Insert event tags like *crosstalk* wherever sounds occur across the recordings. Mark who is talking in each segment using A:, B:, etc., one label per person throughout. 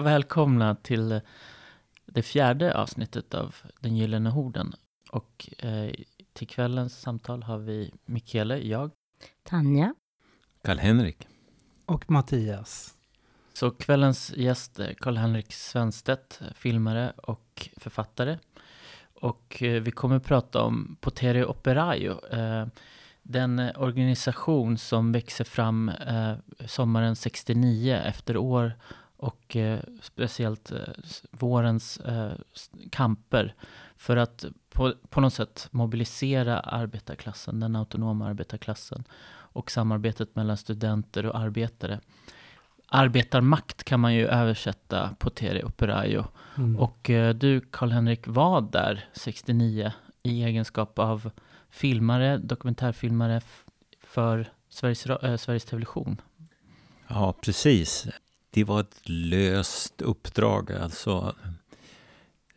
A: Välkomna till det fjärde avsnittet av Den gyllene horden. Och eh, till kvällens samtal har vi Michele, jag.
B: Tanja.
C: Karl-Henrik.
D: Och Mattias.
A: Så kvällens gäst är Karl-Henrik Svenstedt, filmare och författare. Och eh, vi kommer att prata om Potere Operaio. Eh, den organisation som växer fram eh, sommaren 69 efter år och eh, speciellt eh, vårens eh, kamper för att på, på något sätt mobilisera arbetarklassen, den autonoma arbetarklassen och samarbetet mellan studenter och arbetare. Arbetarmakt kan man ju översätta Potere Operaio. Mm. Och eh, du, Karl-Henrik, var där 69 i egenskap av filmare, dokumentärfilmare för Sveriges, äh, Sveriges Television.
C: Ja, precis. Det var ett löst uppdrag. Alltså,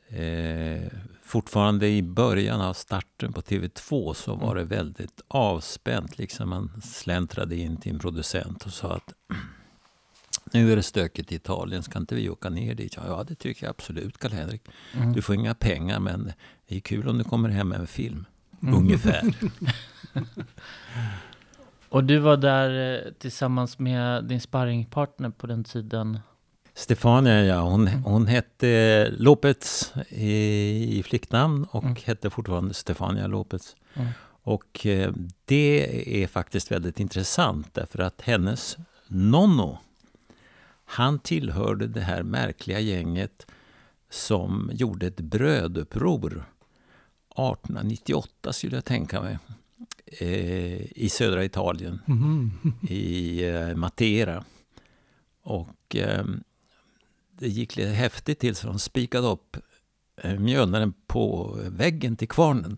C: eh, fortfarande i början av starten på TV2 så var det väldigt avspänt. Liksom man släntrade in till en producent och sa att *clears throat* nu är det stökigt i Italien, ska inte vi åka ner dit? Ja, det tycker jag absolut, Karl-Henrik. Mm. Du får inga pengar, men det är kul om du kommer hem med en film. Mm. Ungefär. *laughs* *laughs*
A: Och du var där eh, tillsammans med din sparringpartner på den tiden?
C: Stefania, ja. Hon, mm. hon hette Lopez i, i flicknamn och mm. hette fortfarande Stefania Lopez. Mm. Och eh, det är faktiskt väldigt intressant därför att hennes nonno, han tillhörde det här märkliga gänget som gjorde ett bröduppror 1898 skulle jag tänka mig. Eh, I södra Italien, mm. i eh, Matera. Och eh, det gick lite häftigt till så de spikade upp eh, mjölnaren på väggen till kvarnen.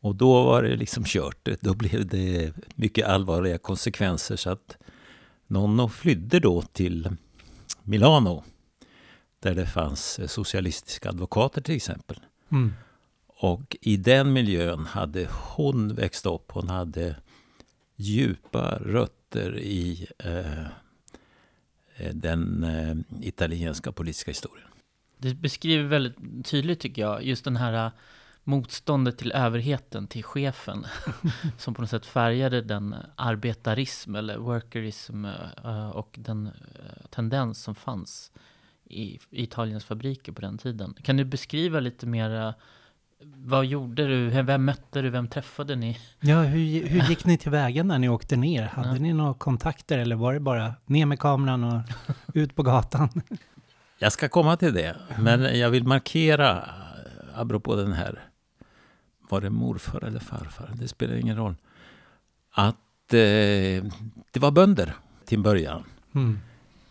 C: Och då var det liksom kört. Då blev det mycket allvarliga konsekvenser. Så att Nonno flydde då till Milano. Där det fanns socialistiska advokater till exempel. Mm. Och i den miljön hade hon växt upp. Hon hade djupa rötter i eh, eh, den eh, italienska politiska historien.
A: Det beskriver väldigt tydligt tycker jag, just den här eh, motståndet till överheten, till chefen, *laughs* som på något sätt färgade den arbetarism eller workerism eh, och den tendens som fanns i Italiens fabriker på den tiden. Kan du beskriva lite mer vad gjorde du? Vem mötte du? Vem träffade ni?
D: Ja, hur, hur gick ni tillväga när ni åkte ner? Hade ja. ni några kontakter eller var det bara ner med kameran och ut på gatan?
C: Jag ska komma till det, men jag vill markera, apropå den här, var det morfar eller farfar? Det spelar ingen roll. Att eh, det var bönder till början. Mm.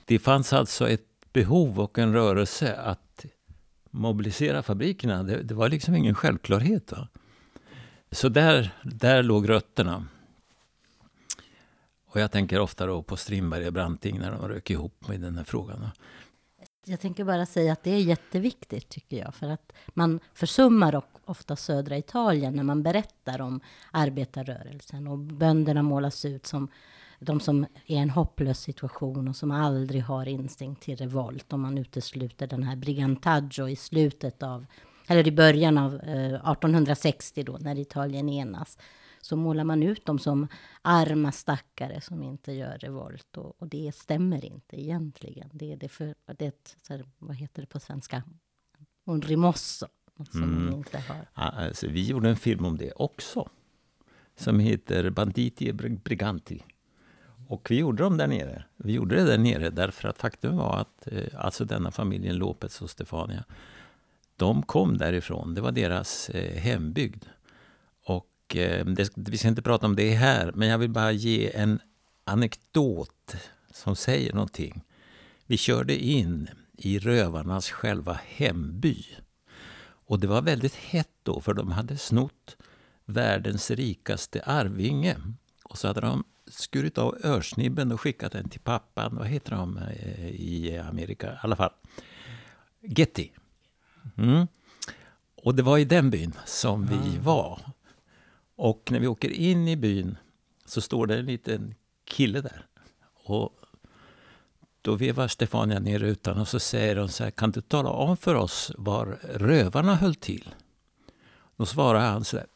C: Det fanns alltså ett behov och en rörelse att mobilisera fabrikerna, det, det var liksom ingen självklarhet. Va? Så där, där låg rötterna. Och jag tänker ofta då på Strindberg och Branting när de rök ihop med den här frågan.
B: Jag tänker bara säga att det är jätteviktigt tycker jag. För att man försummar ofta södra Italien när man berättar om arbetarrörelsen. Och bönderna målas ut som de som är i en hopplös situation och som aldrig har instinkt till revolt. Om man utesluter den här brigantaggio i slutet av, eller i början av eh, 1860 då, när Italien enas. Så målar man ut dem som arma stackare som inte gör revolt. Och, och det stämmer inte egentligen. Det, det, för, det är ett, här, vad heter det på svenska? Un rimosso. Som mm. inte har.
C: Alltså, vi gjorde en film om det också. Som heter Banditi e Briganti. Och vi gjorde dem där nere. Vi gjorde det där nere därför att faktum var att eh, alltså denna familjen Lopez och Stefania, de kom därifrån. Det var deras eh, hembygd. Och eh, det, vi ska inte prata om det här, men jag vill bara ge en anekdot som säger någonting. Vi körde in i rövarnas själva hemby. Och det var väldigt hett då, för de hade snott världens rikaste arvinge. Och så hade de skurit av örsnibben och skickat den till pappan. Vad heter de eh, i Amerika? I alla fall. Getty. Mm. Och det var i den byn som vi var. Och när vi åker in i byn så står det en liten kille där. Och då vevar Stefania ner rutan och så säger hon så här, kan du tala om för oss var rövarna höll till? Då svarar han så här,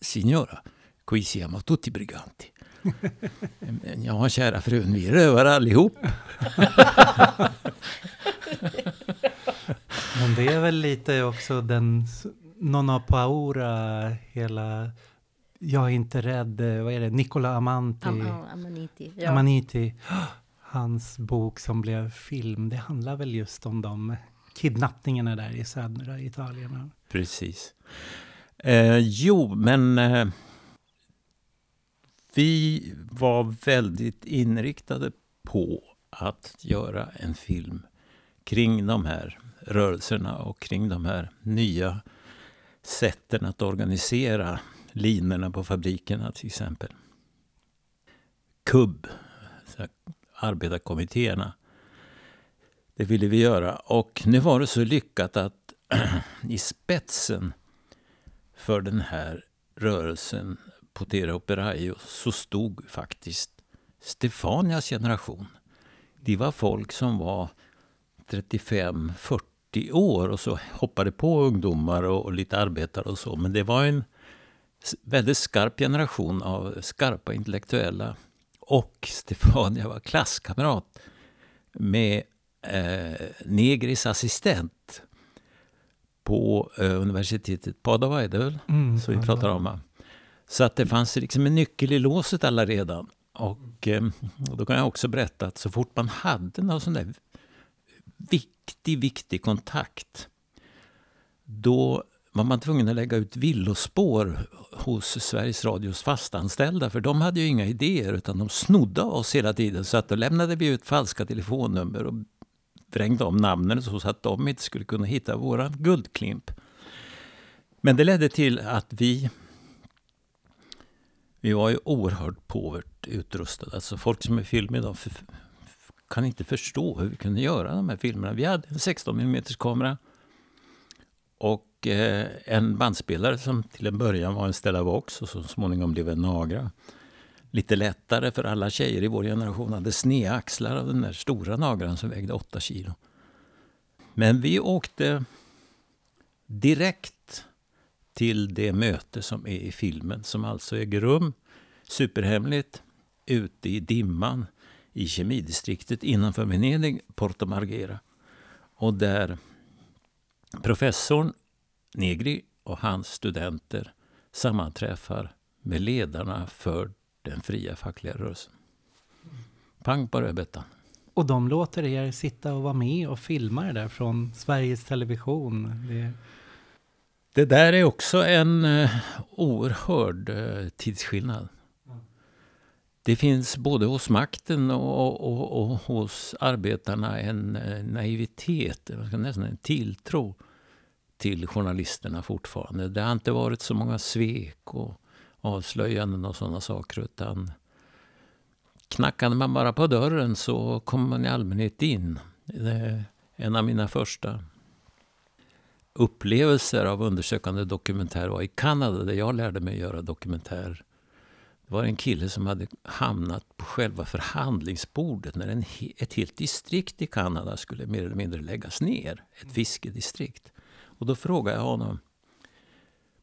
C: Signora, qui siamo tutti briganti. *laughs* ja, kära frun, vi är rövare allihop. *laughs*
D: Men det är väl lite också den Nonna Paura, hela Jag är inte rädd, vad är det, Nicola Amanti,
B: Am, am, Amaniti. Ja.
D: Amaniti, hans bok som blev film, det handlar väl just om de kidnappningarna där i södra Italien.
C: Precis. Eh, jo, men eh, vi var väldigt inriktade på att göra en film kring de här rörelserna och kring de här nya sätten att organisera linorna på fabrikerna till exempel. KUB, arbetarkommittéerna. Det ville vi göra. Och nu var det så lyckat att *clears throat* i spetsen för den här rörelsen Potera Operaio så stod faktiskt Stefanias generation. Det var folk som var 35-40 år och så hoppade på ungdomar och, och lite arbetare och så. Men det var en väldigt skarp generation av skarpa intellektuella. Och Stefania var klasskamrat med eh, Negris assistent på eh, universitetet Padova, är det väl?
D: Mm,
C: som vi pratar om. Så att det fanns liksom en nyckel i låset alla redan. Och och då kan jag också berätta att så fort man hade någon sån där viktig, viktig kontakt då var man tvungen att lägga ut villospår hos Sveriges Radios fastanställda. För de hade ju inga idéer utan de snodde av oss hela tiden. Så att då lämnade vi ut falska telefonnummer och vrängde om namnen så att de inte skulle kunna hitta våran guldklimp. Men det ledde till att vi vi var ju oerhört påvert utrustade. Alltså folk som är film idag kan inte förstå hur vi kunde göra de här filmerna. Vi hade en 16 mm kamera och eh, en bandspelare som till en början var en Stella Vox och så småningom blev en Nagra. Lite lättare för alla tjejer i vår generation hade sneda axlar av den där stora Nagran som vägde 8 kilo. Men vi åkte direkt till det möte som är i filmen som alltså äger rum superhemligt ute i dimman i kemidistriktet innanför Venedig, Porto Marghera. Och där professorn Negri och hans studenter sammanträffar med ledarna för den fria fackliga rörelsen. Pang på rödbetan.
D: Och de låter er sitta och vara med och filma det där från Sveriges Television. Det,
C: det där är också en eh, oerhörd eh, tidsskillnad. Det finns både hos makten och, och, och hos arbetarna en eh, naivitet, nästan en tilltro till journalisterna fortfarande. Det har inte varit så många svek och avslöjanden och sådana saker. Utan knackade man bara på dörren så kom man i allmänhet in. Det är en av mina första upplevelser av undersökande dokumentär var i Kanada där jag lärde mig göra dokumentär. Det var en kille som hade hamnat på själva förhandlingsbordet när en, ett helt distrikt i Kanada skulle mer eller mindre läggas ner. Ett fiskedistrikt. Och då frågade jag honom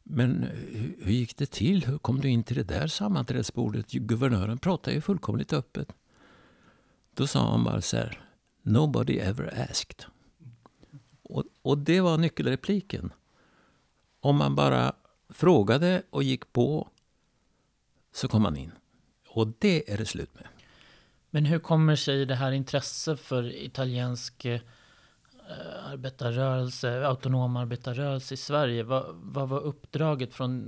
C: men hur, hur gick det till? Hur kom du in till det där sammanträdesbordet? Guvernören pratade ju fullkomligt öppet. Då sa han bara så här. Nobody ever asked. Och, det var nyckelrepliken. Om man bara frågade och gick på så kom man in. Och det är det slut med.
A: Men hur kommer sig det här intresse för italiensk eh, arbetarrörelse, autonom arbetarrörelse i Sverige? Vad, vad var uppdraget från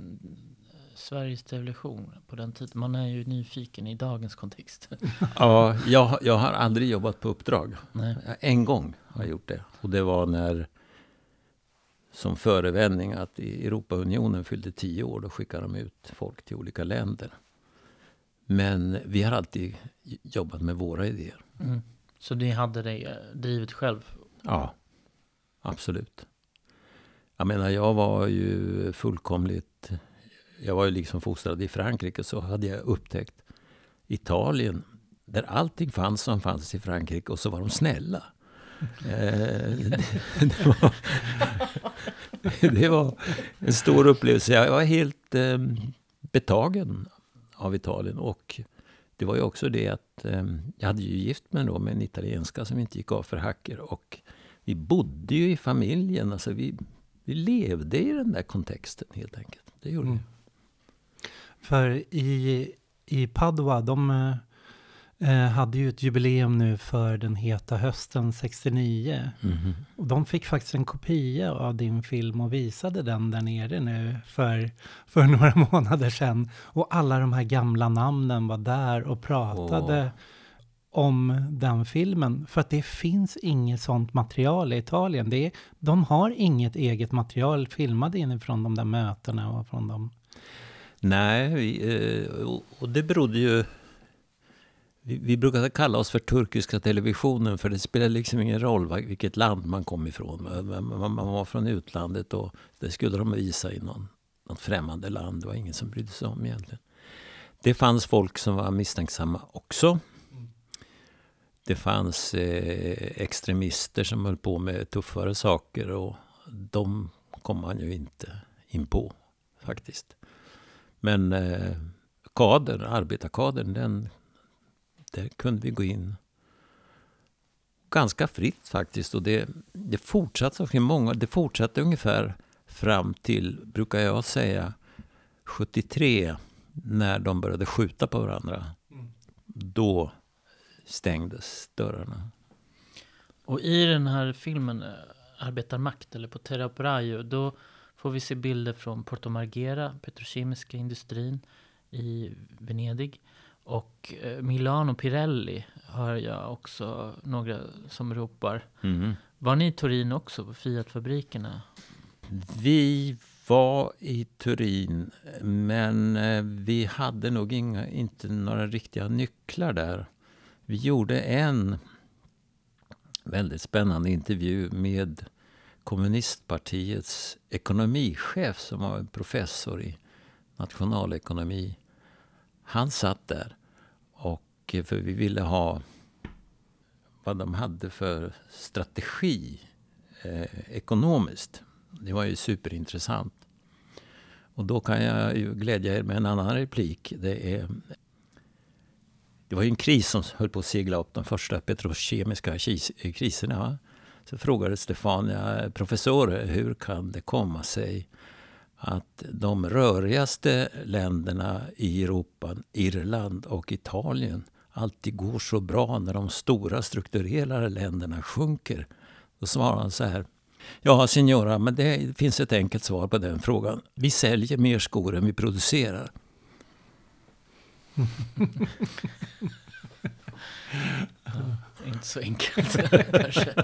A: eh, Sveriges Television på den tiden? Man är ju nyfiken i dagens kontext. *laughs*
C: Ja, jag, jag har aldrig jobbat på uppdrag.
A: Nej.
C: En gång har jag gjort det. Och det var när som förevändning att i Europaunionen fyllde tio år. Då skickade de ut folk till olika länder. Men vi har alltid jobbat med våra idéer.
A: Mm. Så ni hade det eh, drivet själv?
C: Ja, absolut. Jag menar, jag var ju fullkomligt... Jag var ju liksom fostrad i Frankrike, så hade jag upptäckt Italien. där allting fanns som fanns i Frankrike och så var de snälla. Det, eh, *laughs* det, var, det, var, en stor upplevelse. Jag var helt eh, betagen av Italien. Och det var ju också det att eh, jag hade ju gift mig då med en italienska som inte gick av för hacker. Och vi bodde ju i familjen. Alltså vi, vi levde i den där kontexten helt enkelt. Det gjorde mm. vi.
D: För i, i Padua, de eh, hade ju ett jubileum nu för den heta hösten 69. Mm. Och de fick faktiskt en kopia av din film och visade den där nere nu för, för *laughs* några månader sedan. Och alla de här gamla namnen var där och pratade. Oh om den filmen. För att det finns inget sånt material i Italien. Det är, de har inget eget material filmat inifrån de där mötena och från dem.
C: Nej, eh, och det berodde ju... Vi brukade kalla oss för turkiska televisionen för det spelar liksom ingen roll vilket land man kom ifrån. Man var från utlandet och det skulle de visa i någon, något främmande land. Det var ingen som brydde sig om egentligen. Det fanns folk som var misstänksamma också. Det fanns eh, extremister som höll på med tuffare saker och de kom man ju inte in på faktiskt. Men eh, kadern, arbetarkadern, den, där kunde vi gå in ganska fritt faktiskt. Och det, det, fortsatte, många, det fortsatte ungefär fram till, brukar jag säga, 73 när de började skjuta på varandra. Mm. Då stängdes dörrarna.
A: Och i den här filmen eh, Arbetarmakt eller på Terra då får vi se bilder från Porto Marghera, petrokemiska industrin i Venedig. Och eh, Milano Pirelli hör jag också några som ropar. Mm. Var ni i Turin också på Fiat-fabrikerna?
C: Vi var i Turin, men eh, vi hade nog inga, inte några riktiga nycklar där. Vi gjorde en väldigt spännande intervju med kommunistpartiets ekonomichef som var professor i nationalekonomi. Han satt där och eh, för vi ville ha vad de hade för strategi eh, ekonomiskt. Det var ju superintressant. Och då kan jag ju glädja er med en annan replik. Det är det var ju en kris som höll på att segla upp, de första petrokemiska eh, kriserna. Så frågade Stefania, eh, professor, hur kan det komma sig att de rörigaste länderna i Europa, Irland och Italien, alltid går så bra när de stora strukturerade länderna sjunker? Då svarar han så här. Ja, signora, men det finns ett enkelt svar på den frågan. Vi säljer mer skor än vi producerar. *laughs*
A: inte så enkelt *laughs* kanske.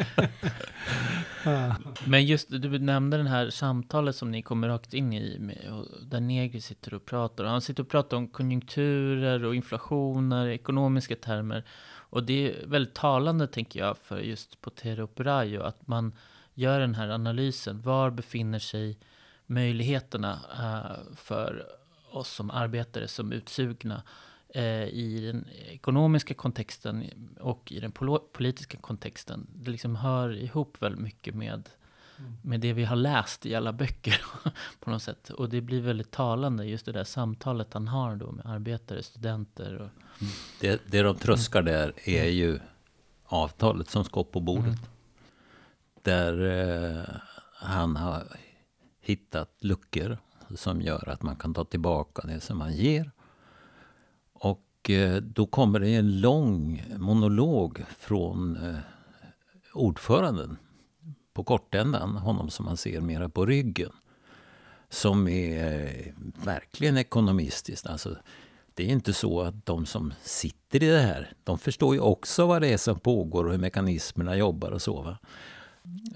A: Men just du nämnde det här samtalet som ni kommer rakt in i med, och där Negri sitter och pratar. Han sitter och pratar om konjunkturer och inflationer, ekonomiska termer. Och det är väldigt talande tänker jag för just på Tere Operaio att man gör den här analysen. Var befinner sig möjligheterna uh, för oss som arbetare som utsugna i den ekonomiska kontexten och i den politiska kontexten. Det liksom hör ihop väldigt mycket med, mm. med det vi har läst i alla böcker *laughs* på något sätt. Och det blir väldigt talande, just det där samtalet han har då med arbetare, studenter. Och...
C: Mm. Det, det de tröskar där är ju avtalet som ska upp på bordet. Mm. Där eh, han har hittat luckor som gör att man kan ta tillbaka det som man ger. Och eh, då kommer det en lång monolog från eh, ordföranden på kortändan, honom som man ser mera på ryggen. Som är eh, verkligen ekonomistiskt. Alltså, det är inte så att de som sitter i det här, de förstår ju också vad det är som pågår och hur mekanismerna jobbar och så. Va?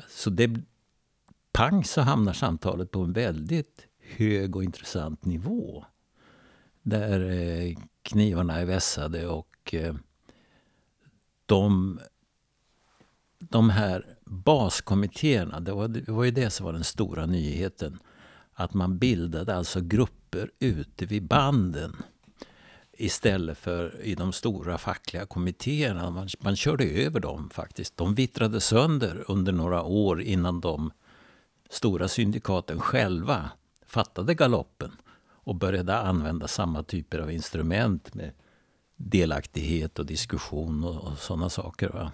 C: Så det, pang så hamnar samtalet på en väldigt hög och intressant nivå. Där knivarna är vässade och eh, de, de här baskommittéerna, det var, det var ju det som var den stora nyheten. Att man bildade alltså grupper ute vid banden istället för i de stora fackliga kommittéerna. Man, man körde över dem faktiskt. De vittrade sönder under några år innan de stora syndikaten själva fattade galoppen och började använda samma typer av instrument med delaktighet och diskussion och, och sådana saker. Va?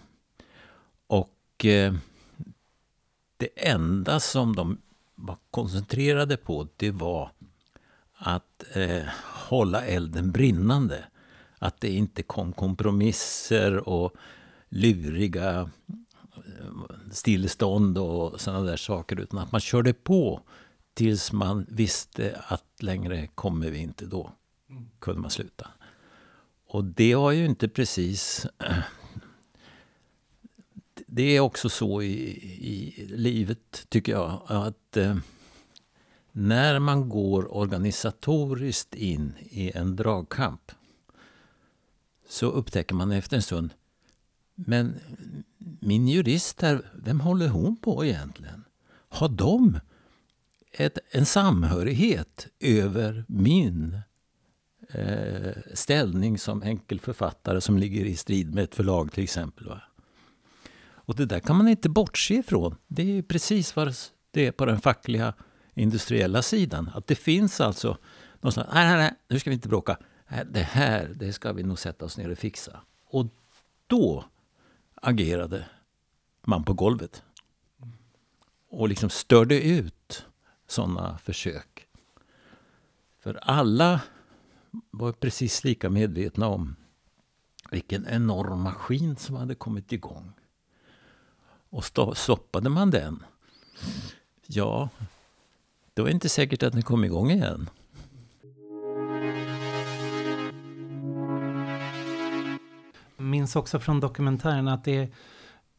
C: Och eh, det enda som de var koncentrerade på det var att eh, hålla elden brinnande. Att det inte kom kompromisser och luriga eh, stillestånd och sådana där saker. Utan att man körde på tills man visste att längre kommer vi inte. Då kunde man sluta. Och det var ju inte precis... *clears throat* Det är också så i, i livet, tycker jag, att eh, när man går organisatoriskt in i en dragkamp så upptäcker man efter en stund men min jurist här, vem håller hon på egentligen? Har de ett, en samhörighet över min eh, ställning som enkel författare som ligger i strid med ett förlag till exempel. Va? Och det där kan man inte bortse ifrån. Det är precis vad det är på den fackliga industriella sidan. Att det finns alltså någonstans, nej, nej, nej, nu ska vi inte bråka. Det här, det ska vi nog sätta oss ner och fixa. Och då agerade man på golvet. Och liksom störde ut sådana försök. För alla var precis lika medvetna om vilken enorm maskin som hade kommit igång. Och stoppade man den, ja, det var inte säkert att den kom igång igen.
D: minns också från dokumentären att det är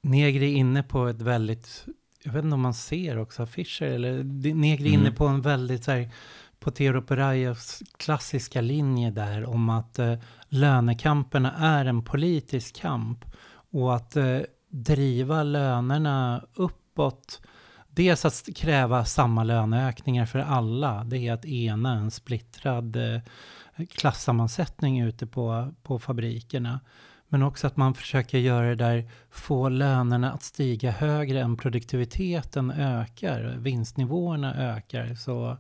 D: Negri inne på ett väldigt, jag vet inte om man ser också affischer, eller Negri mm. inne på en väldigt så här, på Tero Perayos klassiska linje där om att eh, lönekamperna är en politisk kamp och att eh, driva lönerna uppåt Dels att kräva samma löneökningar för alla, det är att ena en splittrad eh, klassammansättning ute på, på fabrikerna. Men också att man försöker göra det där, få lönerna att stiga högre än produktiviteten ökar, vinstnivåerna ökar. Så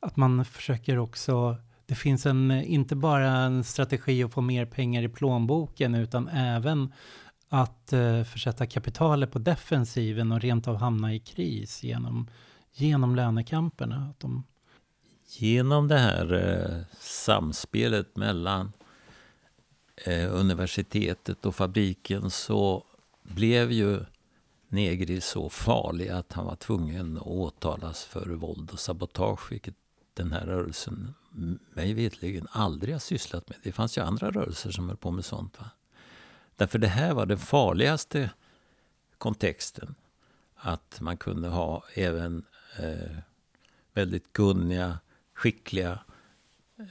D: att man försöker också, det finns en, inte bara en strategi att få mer pengar i plånboken, utan även att eh, försätta kapitalet på defensiven och rent av hamna i kris genom, genom lönekamperna. Att de...
C: Genom det här eh, samspelet mellan Eh, universitetet och fabriken så blev ju Negri så farlig att han var tvungen att åtalas för våld och sabotage, vilket den här rörelsen mig vetligen aldrig har sysslat med. Det fanns ju andra rörelser som höll på med sånt. Va? Därför det här var den farligaste kontexten. Att man kunde ha även eh, väldigt kunniga, skickliga,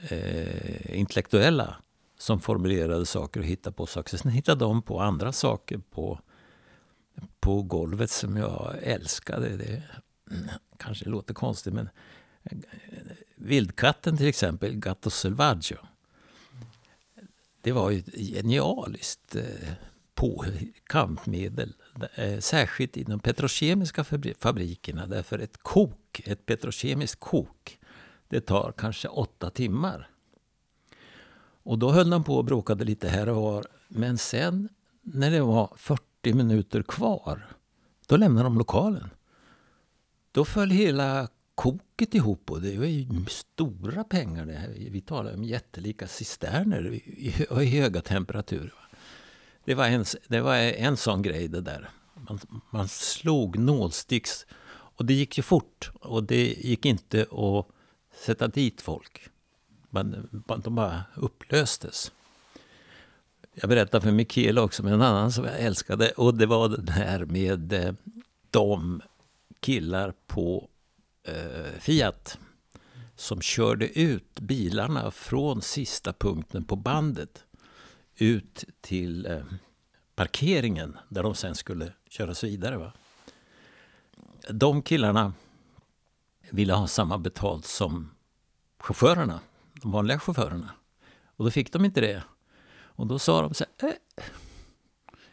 C: eh, intellektuella som formulerade saker och hittade på saker. Sen hittade de på andra saker på, på golvet som jag älskade. Det kanske låter konstigt men eh, Vildkatten till exempel, Gatto Selvaggio det var ju ett genialiskt eh, på kampmedel. Eh, särskilt i de petrokemiska fabrikerna. Därför ett kok, ett petrokemiskt kok, det tar kanske åtta timmar. Och då höll de på och bråkade lite här och var. Men sen när det var 40 minuter kvar, då lämnade de lokalen. Då föll hela koket ihop och det var ju stora pengar det här. Vi talar om jättelika cisterner i, i höga temperaturer. Det var, en, det var en sån grej det där. Man, man slog nålsticks och det gick ju fort och det gick inte att sätta dit folk men de bara upplöstes. Jag berättade för Mikaela också om en annan som jag älskade och det var den här med eh, de killar på eh, Fiat som körde ut bilarna från sista punkten på bandet ut till eh, parkeringen där de sen skulle köras vidare. Va? De killarna ville ha samma betalt som chaufförerna, de vanliga chaufförerna. Och då fick de inte det. Och då sa de så här, eh.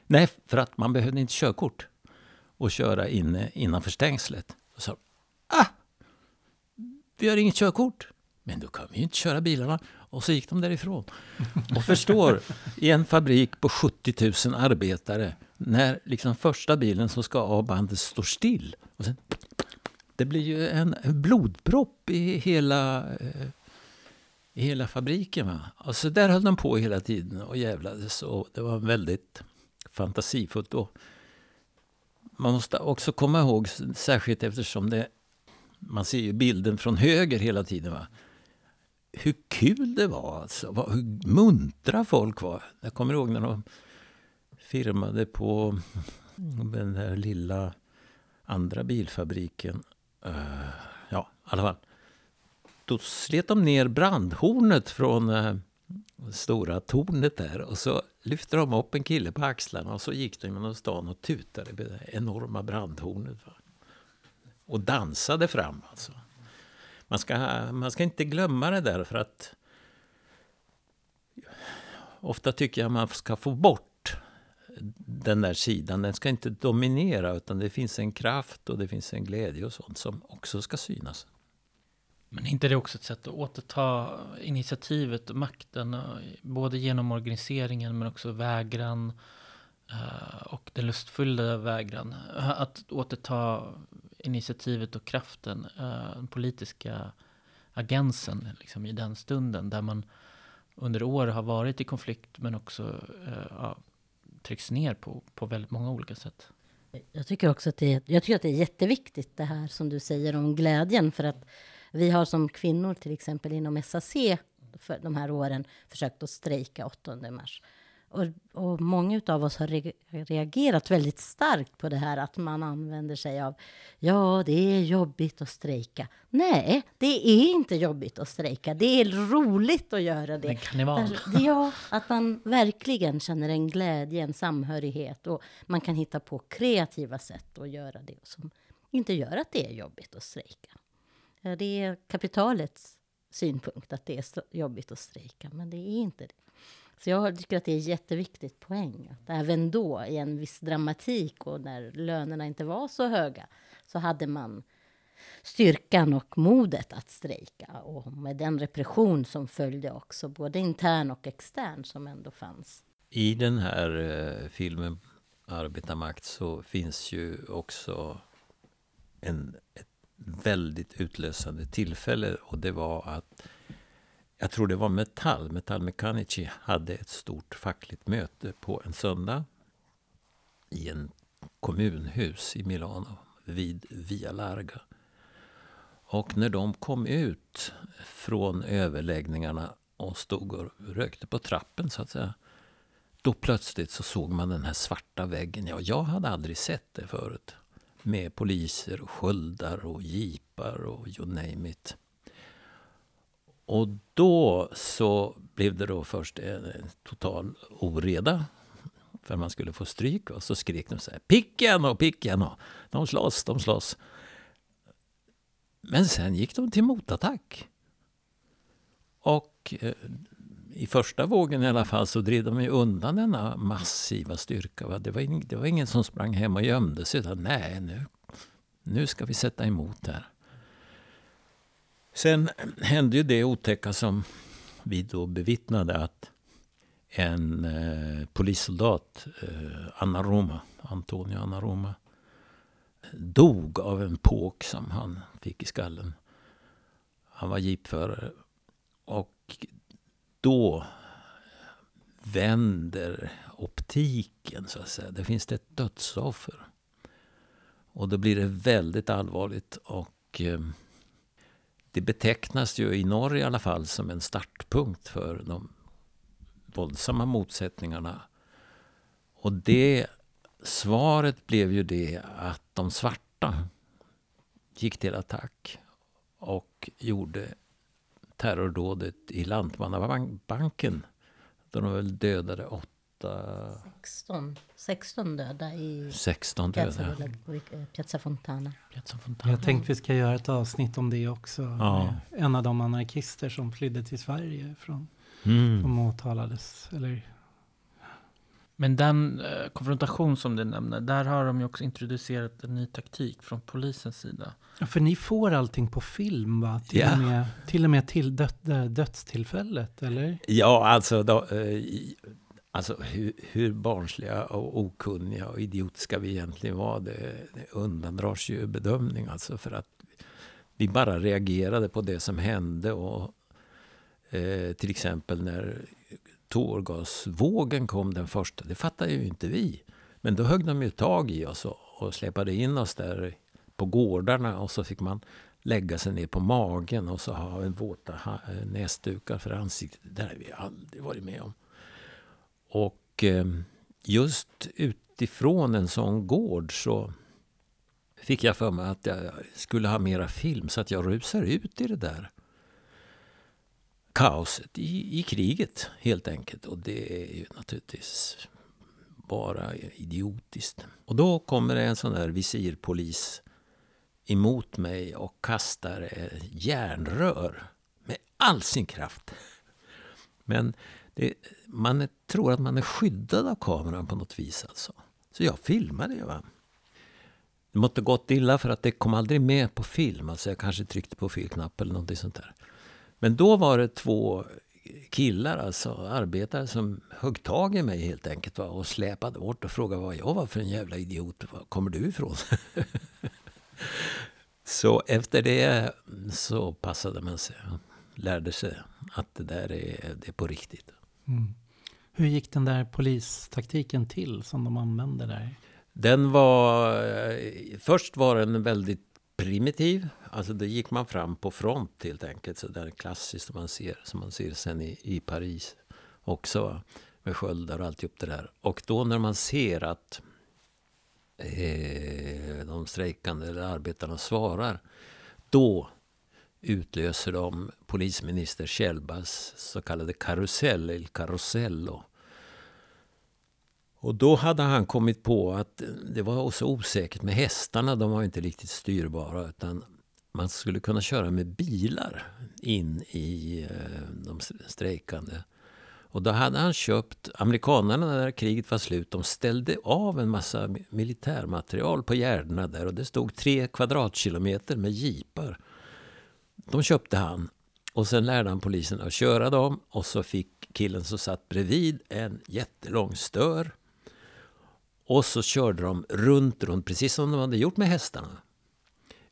C: Nej, för att man behövde inte körkort och köra inne innanför stängslet. Då sa de, ah, vi har inget körkort. Men då kan vi ju inte köra bilarna. Och så gick de därifrån. Och förstår, i en fabrik på 70 000 arbetare, när liksom första bilen som ska av bandet står still. Och sen, det blir ju en blodpropp i hela, eh, i hela fabriken. Va? Och så där höll de på hela tiden och jävlades. Och det var väldigt fantasifullt. Och man måste också komma ihåg, särskilt eftersom det, man ser ju bilden från höger hela tiden. Va? hur kul det var. Alltså. Hur muntra folk var. Jag kommer ihåg när de firmade på den där lilla andra bilfabriken. Uh, ja, i alla fall. Då slet de ner brandhornet från det stora tornet där. Och så lyfte de upp en kille på axlarna och så gick de genom stan och tutade med det enorma brandhornet. Va? Och dansade fram alltså man ska, man ska inte glömma det där för att ofta tycker jag man ska få bort den där sidan. Den ska inte dominera utan det finns en kraft och det finns en glädje och sånt som också ska synas.
A: Men är inte det också ett sätt att återta initiativet och makten, eh, både genom organiseringen men också vägran eh, och den lustfyllda vägran. Eh, att återta initiativet och kraften, den politiska agensen liksom, i den stunden. Där man under år har varit i konflikt men också ja, trycks ner på, på väldigt många olika sätt.
B: Jag tycker också att det är, jag tycker att det är jätteviktigt det här som du säger om glädjen. För att vi har som kvinnor till exempel inom SAC för de här åren försökt att strejka 8 mars. Och, och många av oss har re reagerat väldigt starkt på det här att man använder sig av ja, det är jobbigt att strejka. Nej, det är inte jobbigt att strejka. Det är roligt att göra det.
A: Karneval.
B: Ja, att man verkligen känner en glädje, en samhörighet och man kan hitta på kreativa sätt att göra det som inte gör att det är jobbigt att strejka. Det är kapitalets synpunkt att det är jobbigt att strejka, men det är inte det. Så jag tycker att det är en jätteviktigt poäng. Att även då, i en viss dramatik och när lönerna inte var så höga, så hade man styrkan och modet att strejka. Och med den repression som följde också, både intern och extern, som ändå fanns.
C: I den här eh, filmen Arbetarmakt så finns ju också en, ett väldigt utlösande tillfälle och det var att jag tror det var Metall, Metall Metallmecanici hade ett stort fackligt möte på en söndag i en kommunhus i Milano vid Via Larga. Och när de kom ut från överläggningarna och stod och rökte på trappen så att säga. Då plötsligt så såg man den här svarta väggen. Ja, jag hade aldrig sett det förut. Med poliser och sköldar och jeepar och you name it. Och då så blev det då först en total oreda. För man skulle få stryk. Och så skrek de så här. Picken och picken och de slåss, de slåss. Men sen gick de till motattack. Och eh, i första vågen i alla fall så drev de ju undan denna massiva styrka. Va? Det, var ing, det var ingen som sprang hem och gömde sig. Utan nej, nu, nu ska vi sätta emot här. Sen hände ju det otäcka som vi då bevittnade att en eh, polissoldat, eh, Anna Roma, Antonio Anna Roma, dog av en påk som han fick i skallen. Han var jeepförare. Och då vänder optiken, så att säga. Det finns det ett dödsoffer. Och då blir det väldigt allvarligt. och... Eh, det betecknas ju i Norge i alla fall som en startpunkt för de våldsamma motsättningarna. Och det svaret blev ju det att de svarta gick till attack och gjorde terrordådet i Lantmannabanken. Då de väl dödade åtta
B: 16, 16 döda i
C: 16 döda.
B: Piazza, Fontana.
A: Piazza Fontana.
D: Jag tänkte vi ska göra ett avsnitt om det också. Ja. En av de anarkister som flydde till Sverige från
C: Mm.
D: som åtalades. Eller,
A: Men den eh, konfrontation som du nämner, där har de ju också introducerat en ny taktik från polisens sida.
D: Ja, för ni får allting på film va? Till
C: Ja.
D: och med till, och med till död, dödstillfället, eller?
C: Ja, alltså, då, eh, alltså hur, hur barnsliga och okunniga och idiotiska vi egentligen var, det, det undandrar ju bedömning. Alltså för att vi bara reagerade på det som hände. Och, eh, till exempel när tårgasvågen kom den första, det fattade ju inte vi. Men då högg de ju tag i oss och, och släpade in oss där på gårdarna och så fick man lägga sig ner på magen och så ha en våta ha- eh, näsdukar för ansiktet. Det där har vi aldrig varit med om. Och eh, just utifrån en sån gård så fick jag för mig att jag skulle ha mera film så att jag rusar ut i det där kaoset i, i kriget helt enkelt. Och det är ju naturligtvis bara idiotiskt. Och då kommer det en sån där visirpolis emot mig och kastar järnrör med all sin kraft. Men det, man är, tror att man är skyddad av kameran på något vis. Alltså. Så jag filmade ju. Va? Det måtte gått illa för att det kom aldrig med på film. Alltså jag kanske tryckte på fel knapp eller någonting sånt där. Men då var det två killar, alltså arbetare, som högg tag i mig helt enkelt va? och släpade bort och frågade vad jag var för en jävla idiot. Var kommer du ifrån? *laughs* så efter det så passade man sig. Lärde sig att det där är, det är på riktigt.
D: Mm. Hur gick den där polistaktiken till som de använde där?
C: Den var... eh, Först var den väldigt primitiv. Alltså det gick man fram på front helt enkelt. Så där klassiskt som man ser, som man ser sen i, i Paris också. Med sköldar och alltihop det där. Och då när man ser att eh, de strejkande eller arbetarna svarar. Då utlöser de polisminister Kjellbas så kallade karusell, eller carosello. Och då hade han kommit på att det var så osäkert med hästarna. De var inte riktigt styrbara. Utan man skulle kunna köra med bilar in i eh, de strejkande. Och då hade han köpt, amerikanerna när kriget var slut, de ställde av en massa militärmaterial på gärdena där. Och det stod tre kvadratkilometer med jeepar. De köpte han. Och sen lärde han polisen att köra dem. Och så fick killen som satt bredvid en jättelång stör. Och så körde de runt, runt, precis som de hade gjort med hästarna.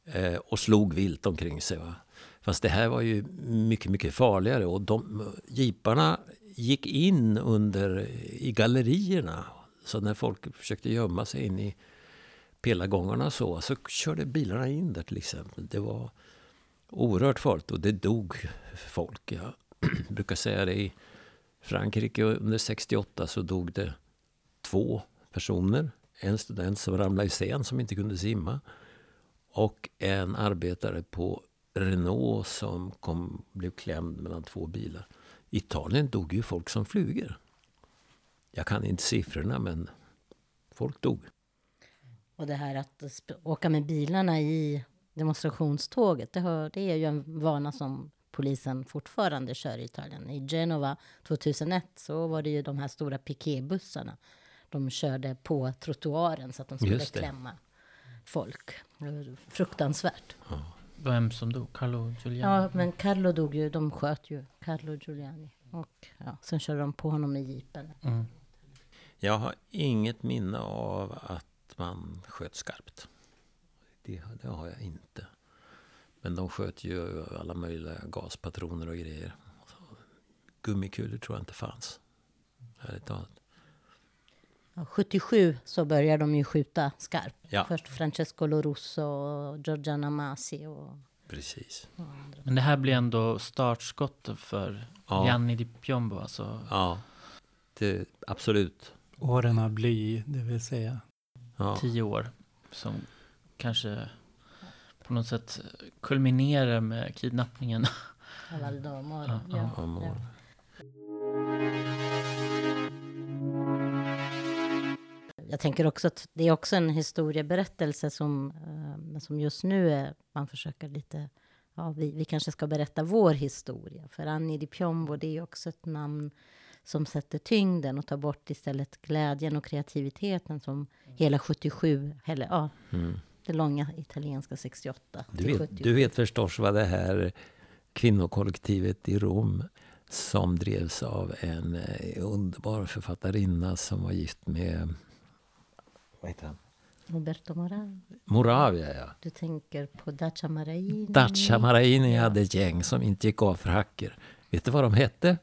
C: Eh, och slog vilt omkring sig. Va? Fast det här var ju mycket, mycket farligare. Och de, jeeparna gick in under i gallerierna. Så när folk försökte gömma sig in i pelargångarna så, så körde bilarna in där till exempel. Det var oerhört farligt och det dog folk. Jag *clears throat* brukar säga det i Frankrike under 68 så dog det två personer. En student som ramlade i sen som inte kunde simma. Och en arbetare på Renault som kom, blev klämd mellan två bilar. I Italien dog ju folk som flugor. Jag kan inte siffrorna men folk dog.
B: Och det här att åka med bilarna i demonstrationståget, det, hör, det är ju en vana som polisen fortfarande kör i Italien. I Genova 2001 så var det ju de här stora piketbussarna. De körde på trottoaren så att de skulle klämma folk. Fruktansvärt.
A: Vem som dog? Carlo Giuliani?
B: Ja, men Carlo dog ju. De sköt ju Carlo Giuliani. Och ja, sen körde de på honom i jeepen.
A: Mm.
C: Jag har inget minne av att man sköt skarpt. Det, det har jag inte. Men de sköt ju alla möjliga gaspatroner och grejer. Så, Gummikulor tror jag inte fanns. Ärligt talat.
B: Ja, 77 så började de ju skjuta skarpt.
C: Ja.
B: Först Francesco Lorusso och Giorgiana Masi och,
C: Precis.
B: och andra.
A: Men det här blir ändå startskottet för
C: Ja.
A: Gianni Di Piombo. Alltså,
C: Ja, det, absolut.
D: Åren av bly, det vill säga.
C: Ja.
A: tio år. Som kanske på något sätt kulminerar med kidnappningen.
B: Cavaldo Moro.
A: Ja,
B: Ja,
C: ja,
B: Jag tänker också att det är också en historieberättelse som, eh, som just nu är, man försöker lite ja, vi, vi kanske ska berätta vår historia. För Annie di Piombo, det är också ett namn som sätter tyngden och tar bort istället glädjen och kreativiteten som hela 77, eller ja,
C: Mm.
B: det långa italienska 68
C: Du, vet,
B: 77.
C: du vet förstås vad det här kvinnokollektivet i Rom som drevs av en eh, underbar författarinna som var gift med vad heter han?
B: Roberto Moravi.
C: Moravia, ja.
B: Du tänker på Dacia Maraini.
C: Dacia Maraini hade ett gäng som inte gick av för hacker. Vet du vad de hette?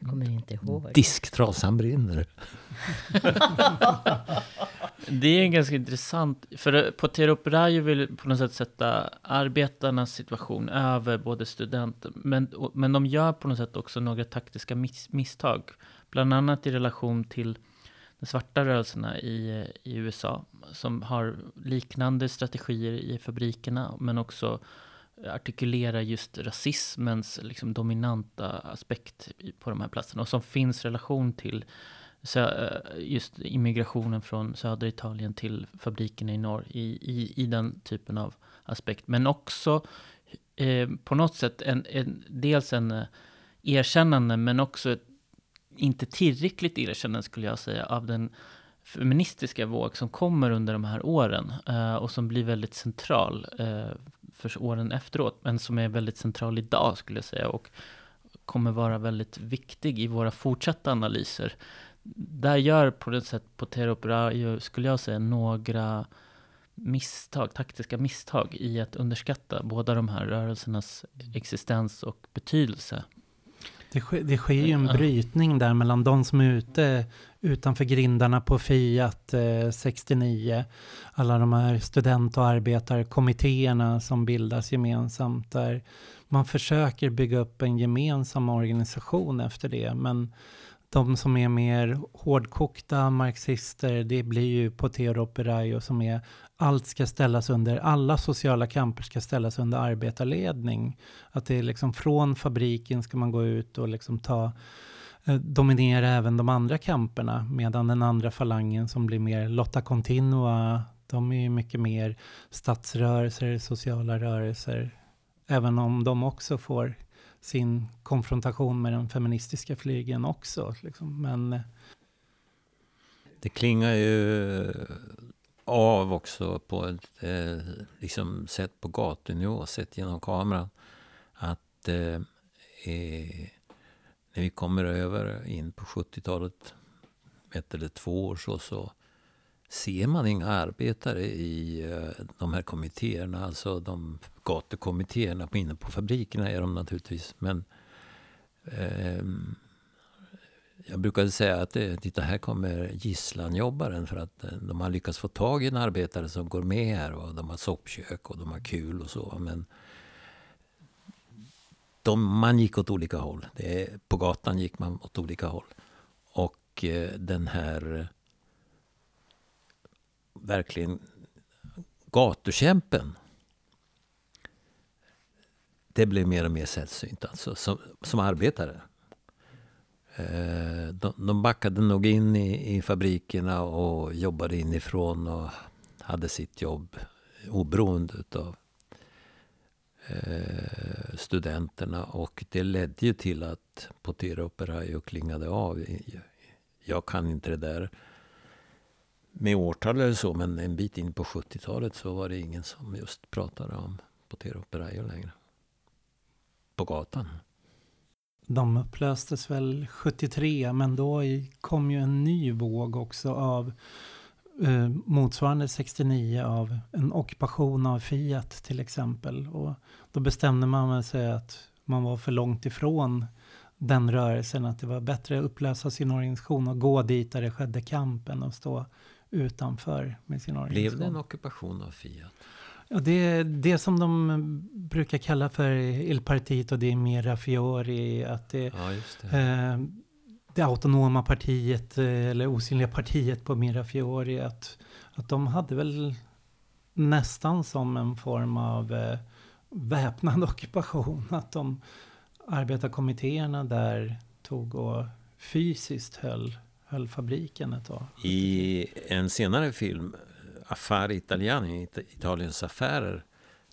B: Jag kommer inte ihåg.
C: Disktrasan brinner.
A: Det är ganska intressant, för Potero Operaio vill på något sätt sätta arbetarnas situation över både studenter, men, men de gör på något sätt också några taktiska miss, misstag. Bland annat i relation till de svarta rörelserna i, i USA, som har liknande strategier i fabrikerna, men också eh, artikulerar just rasismens liksom, dominanta aspekt på de här platserna, och som finns relation till så, eh, just immigrationen från södra Italien till fabrikerna i norr i, i, i den typen av aspekt. Men också eh, på något sätt en, en, dels en eh, erkännande men också ett inte tillräckligt erkännande skulle jag säga av den feministiska våg som kommer under de här åren eh, och som blir väldigt central eh, för åren efteråt men som är väldigt central idag skulle jag säga och kommer vara väldigt viktig i våra fortsatta analyser där gör på något sätt Potero Operaio, skulle jag säga, några misstag, taktiska misstag i att underskatta båda de här rörelsernas existens och betydelse.
D: Det sker, det sker ju en brytning där mellan de som är ute utanför grindarna på Fiat eh, 69. Alla de här student och arbetarkommittéerna som bildas gemensamt där man försöker bygga upp en gemensam organisation efter det. Men de som är mer hårdkokta marxister, det blir ju Potero Operaio som är allt ska ställas under, alla sociala kamper ska ställas under arbetarledning. Att det är liksom från fabriken ska man gå ut och liksom ta, eh, dominera även de andra kamperna. Medan den andra falangen som blir mer Lotta Continua, de är ju mycket mer statsrörelser, sociala rörelser. Även om de också får sin konfrontation med den feministiska flygen också. Liksom. Men eh,
C: Det klingar ju av också på ett eh, liksom sett på gatunivå, sett genom kameran. Att eh, eh, när vi kommer över in på 70-talet, ett eller två år så, så ser man inga arbetare i eh, de här kommittéerna. Alltså de gatukommittéerna inne på fabrikerna är de naturligtvis. Men ehm, jag brukade säga att eh, titta här kommer gisslanjobbaren för att eh, de har lyckats få tag i en arbetare som går med här och de har soppkök och de har kul och så. Men de, man gick åt olika håll. Det, på gatan gick man åt olika håll. Och eh, den här verkligen gatukämpen det blev mer och mer sällsynt alltså, som, som arbetare. Eh, de, de backade nog in i, i fabrikerna och jobbade inifrån och hade sitt jobb oberoende utav eh, studenterna. Och det ledde ju till att Potera Operaio klingade av. Jag kan inte det där med årtal eller så, men en bit in på 70-talet så var det ingen som just pratade om Potera Operaio längre. På gatan.
D: De upplöstes väl 73, men då kom ju en ny våg också av eh, motsvarande 69 av en ockupation av Fiat till exempel. Och då bestämde man sig att man var för långt ifrån den rörelsen, att det var bättre att upplösa sin organisation och gå dit där det skedde kampen och stå utanför med sin organisation.
C: Blev det en ockupation av Fiat?
D: Ja, det är det som de brukar kalla för Il Partito di Mirafiori, att det
C: Ja, det.
D: Eh, det autonoma partiet, eh, eller osynliga partiet på Mirafiori, att, att de hade väl nästan som en form av eh, väpnad *laughs* ockupation. Att de arbetarkommittéerna där tog och fysiskt höll, höll fabriken ett tag.
C: I en senare film, Affari Italiani, Italiens affärer,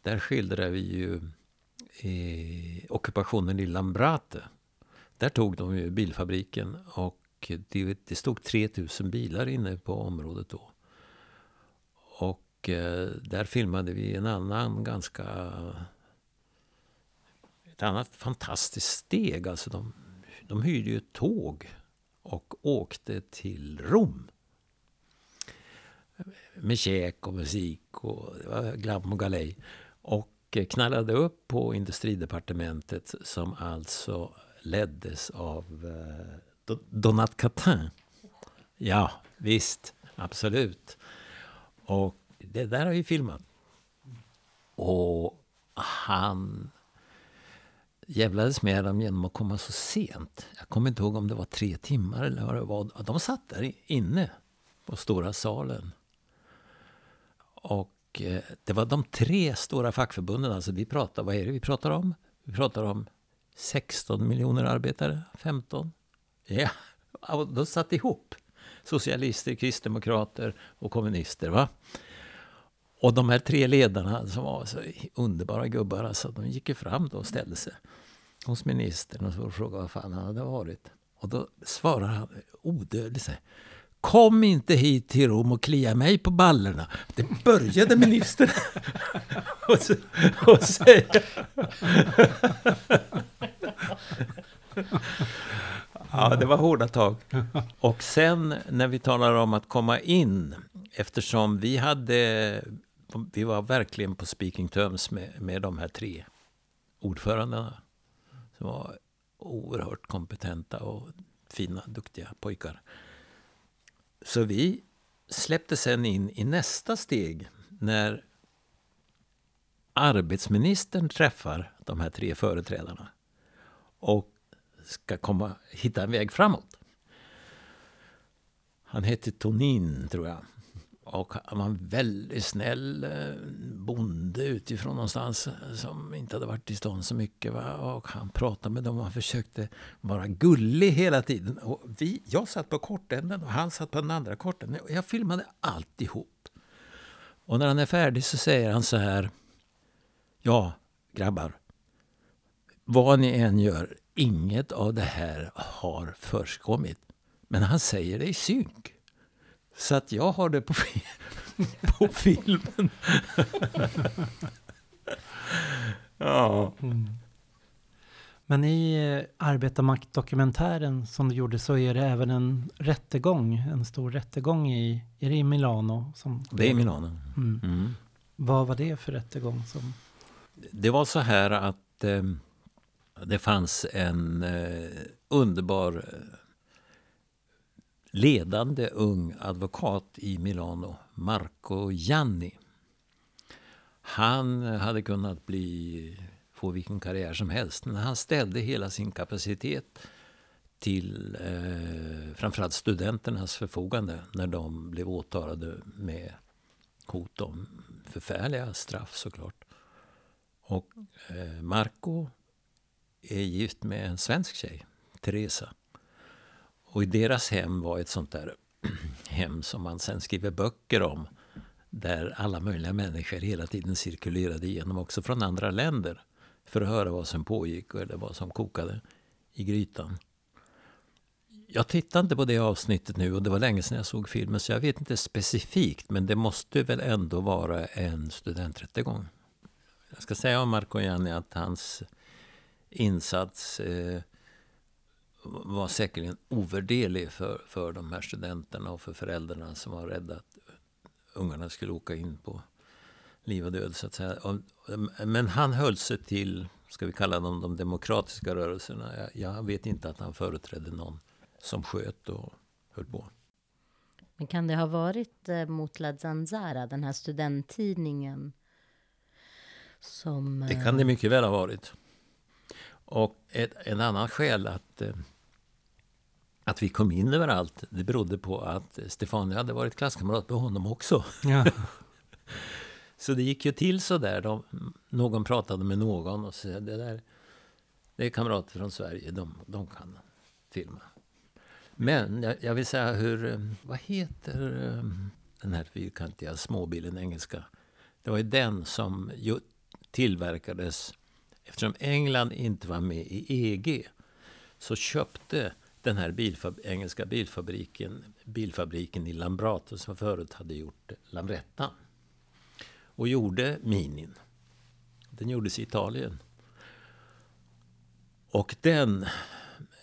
C: där skildrar vi ju eh, ockupationen i Lambrate. Där tog de ju bilfabriken och det, det stod 3000 bilar inne på området då. Och eh, där filmade vi en annan ganska... Ett annat fantastiskt steg. Alltså de, de hyrde ju ett tåg och åkte till Rom. Med käk och musik och det var glam och galej. Och knallade upp på industridepartementet som alltså leddes av eh, Donat Catin. Ja, visst, absolut. Och det där har vi filmat. Och han jävlades med dem genom att komma så sent. Jag kommer inte ihåg om det var tre timmar eller vad det var. De satt där inne på stora salen. Och eh, det var de tre stora fackförbunden. Alltså vi pratar, vad är det vi pratar om? Vi pratar om 16 miljoner arbetare, 15. Ja, de satt ihop. Socialister, kristdemokrater och kommunister. Va? Och de här tre ledarna som var så underbara gubbar, alltså, de gick ju fram då och ställde sig hos ministern och frågade vad fan han hade varit. Och då svarar han odödligt Kom inte hit till Rom och klia mig på ballerna. Det började ministern *laughs* och, och säga. ja, det var hårda tag. Och sen när vi talar om att komma in, eftersom vi hade vi var verkligen på speaking terms med, med de här tre ordförandena. Som var oerhört kompetenta och fina, duktiga pojkar. Så vi släppte sen in i nästa steg när arbetsministern träffar de här tre företrädarna och ska komma, hitta en väg framåt. Han hette Tonin, tror jag. Och han var en väldigt snäll eh, bonde utifrån någonstans eh, som inte hade varit i stan så mycket. Va? Och han pratade med dem och han försökte vara gullig hela tiden. Och vi, jag satt på kortänden och han satt på den andra kortänden. Och jag filmade alltihop. Och när han är färdig så säger han så här. Ja, grabbar. Vad ni än gör, inget av det här har förskommit. Men han säger det i synk. Så att jag har det på, *laughs* på filmen. *laughs* ja. Mm.
D: Men i eh, Arbetarmaktdokumentären som du gjorde så är det även en rättegång, en stor rättegång i, är det i Milano? Som
C: det är Milano. Mm.
D: Mm. Vad var det för rättegång? Som...
C: Det var så här att eh, det fanns en eh, underbar ledande ung advokat i Milano, Marco Gianni. Han hade kunnat bli, få vilken karriär som helst, men han ställde hela sin kapacitet till eh, framförallt studenternas förfogande när de blev åtalade med hot om förfärliga straff såklart. Och eh, Marco är gift med en svensk tjej, Teresa. Och i deras hem var ett sånt där *clears throat* hem som man sen skriver böcker om. Där alla möjliga människor hela tiden cirkulerade igenom, också från andra länder. För att höra vad som pågick eller vad som kokade i grytan. Jag tittar inte på det avsnittet nu och det var länge sedan jag såg filmen så jag vet inte specifikt men det måste väl ändå vara en studenträttegång. Jag ska säga om Marco Gianni att hans insats eh, var säkerligen ovärderlig för, för de här studenterna och för föräldrarna som var rädda att ungarna skulle åka in på liv och död. Så att säga. Men han höll sig till, ska vi kalla dem de demokratiska rörelserna. Jag, jag vet inte att han företrädde någon som sköt och höll på.
B: Men kan det ha varit eh, La Zanzara, den här studenttidningen? Som,
C: det kan det eh, mycket väl ha varit. Och ett, en annan skäl att eh, att vi kom in överallt, det berodde på att Stefania hade varit klasskamrat med honom också. Ja. *laughs* så det gick ju till så där. De, någon pratade med någon och sa det där det är kamrater från Sverige, de, de kan filma. Men jag, jag, vill säga hur, vad heter den här fyrkantiga småbilen engelska? Det var ju den som tillverkades, eftersom England inte var med i EG, så köpte den här bilfab engelska bilfabriken, bilfabriken i Lambrato som förut hade gjort Lambretta. Och gjorde Minin. Den gjordes i Italien. Och den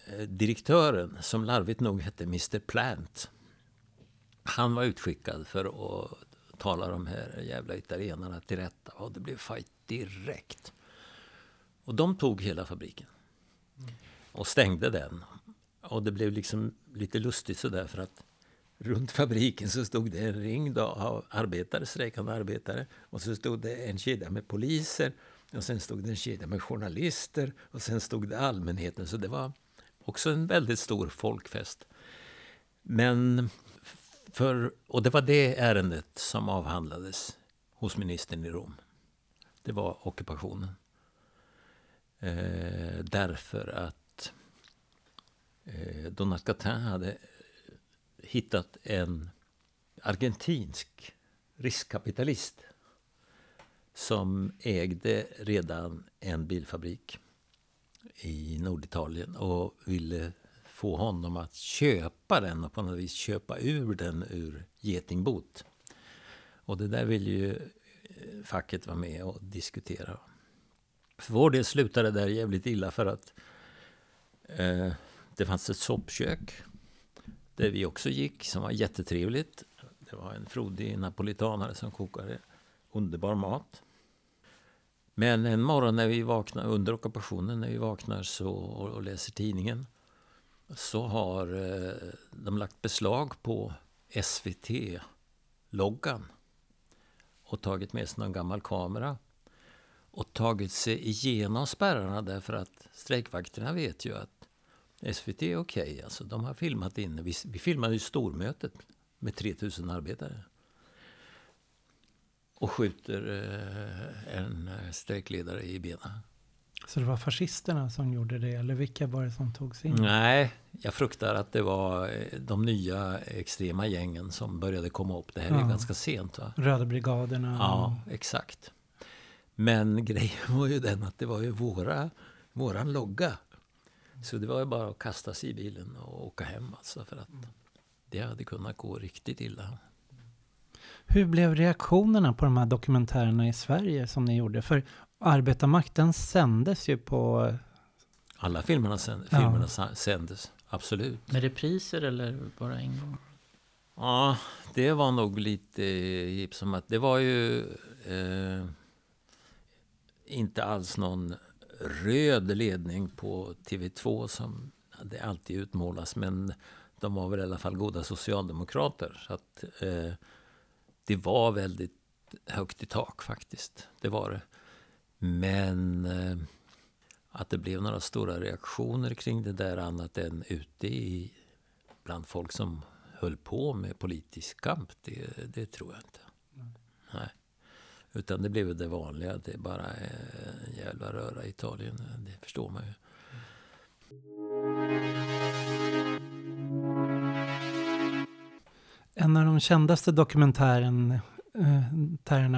C: eh, direktören, som larvigt nog hette Mr Plant, han var utskickad för att tala de här jävla italienarna till rätta. Och det blev fight direkt. Och de tog hela fabriken. Och stängde den. Och det blev liksom lite lustigt sådär för att runt fabriken så stod det en ring då av arbetare, strejkande arbetare. Och så stod det en kedja med poliser. Och sen stod det en kedja med journalister. Och sen stod det allmänheten. Så det var också en väldigt stor folkfest. Men för, och det var det ärendet som avhandlades hos ministern i Rom. Det var ockupationen. Eh, därför att eh, Donald Catin hade eh, hittat en argentinsk riskkapitalist som ägde redan en bilfabrik i Norditalien och ville få honom att köpa den och på något vis köpa ur den ur getingbot. Och det där ville ju eh, facket vara med och diskutera. För vår del slutade det där jävligt illa för att eh, det fanns ett soppkök där vi också gick som var jättetrevligt. Det var en frodig napolitanare som kokade underbar mat. Men en morgon när vi vaknar, under ockupationen, när vi vaknar så, och läser tidningen så har eh, de lagt beslag på SVT-loggan och tagit med sig någon gammal kamera och tagit sig igenom spärrarna därför att strejkvakterna vet ju att SVT är okej. Okay. Alltså, de har filmat in. Vi, vi filmade ju stormötet med 3000 arbetare. Och skjuter eh, en eh, strejkledare i benen.
D: Så det var fascisterna som gjorde det, eller vilka var det som tog sig in?
C: Nej, jag fruktar att det var eh, de nya extrema gängen som började komma upp. Det här ja. är ganska sent. Va?
D: Röda brigaderna.
C: Ja, exakt. Men *laughs* grejen var ju den att det var ju våra, våran logga. Så det var ju bara att kasta sig i bilen och åka hem alltså för att det hade kunnat gå riktigt illa.
D: Hur blev reaktionerna på de här dokumentärerna i Sverige som ni gjorde? För Arbetarmakten sändes ju på...
C: Alla filmerna, sänd, ja. filmerna sändes, absolut.
A: Med repriser eller bara en gång?
C: Ja, det var nog lite hipp som att det var ju eh, inte alls någon röd ledning på TV2 som det alltid utmålas. Men de var väl i alla fall goda socialdemokrater. Så att, eh, det var väldigt högt i tak faktiskt. Det var det. Men eh, att det blev några stora reaktioner kring det där annat än ute i, bland folk som höll på med politisk kamp, det, det tror jag inte. Mm. Nej. Utan det blev det vanliga, det är bara en jävla röra i Italien, det förstår man ju.
D: En av de kändaste dokumentärerna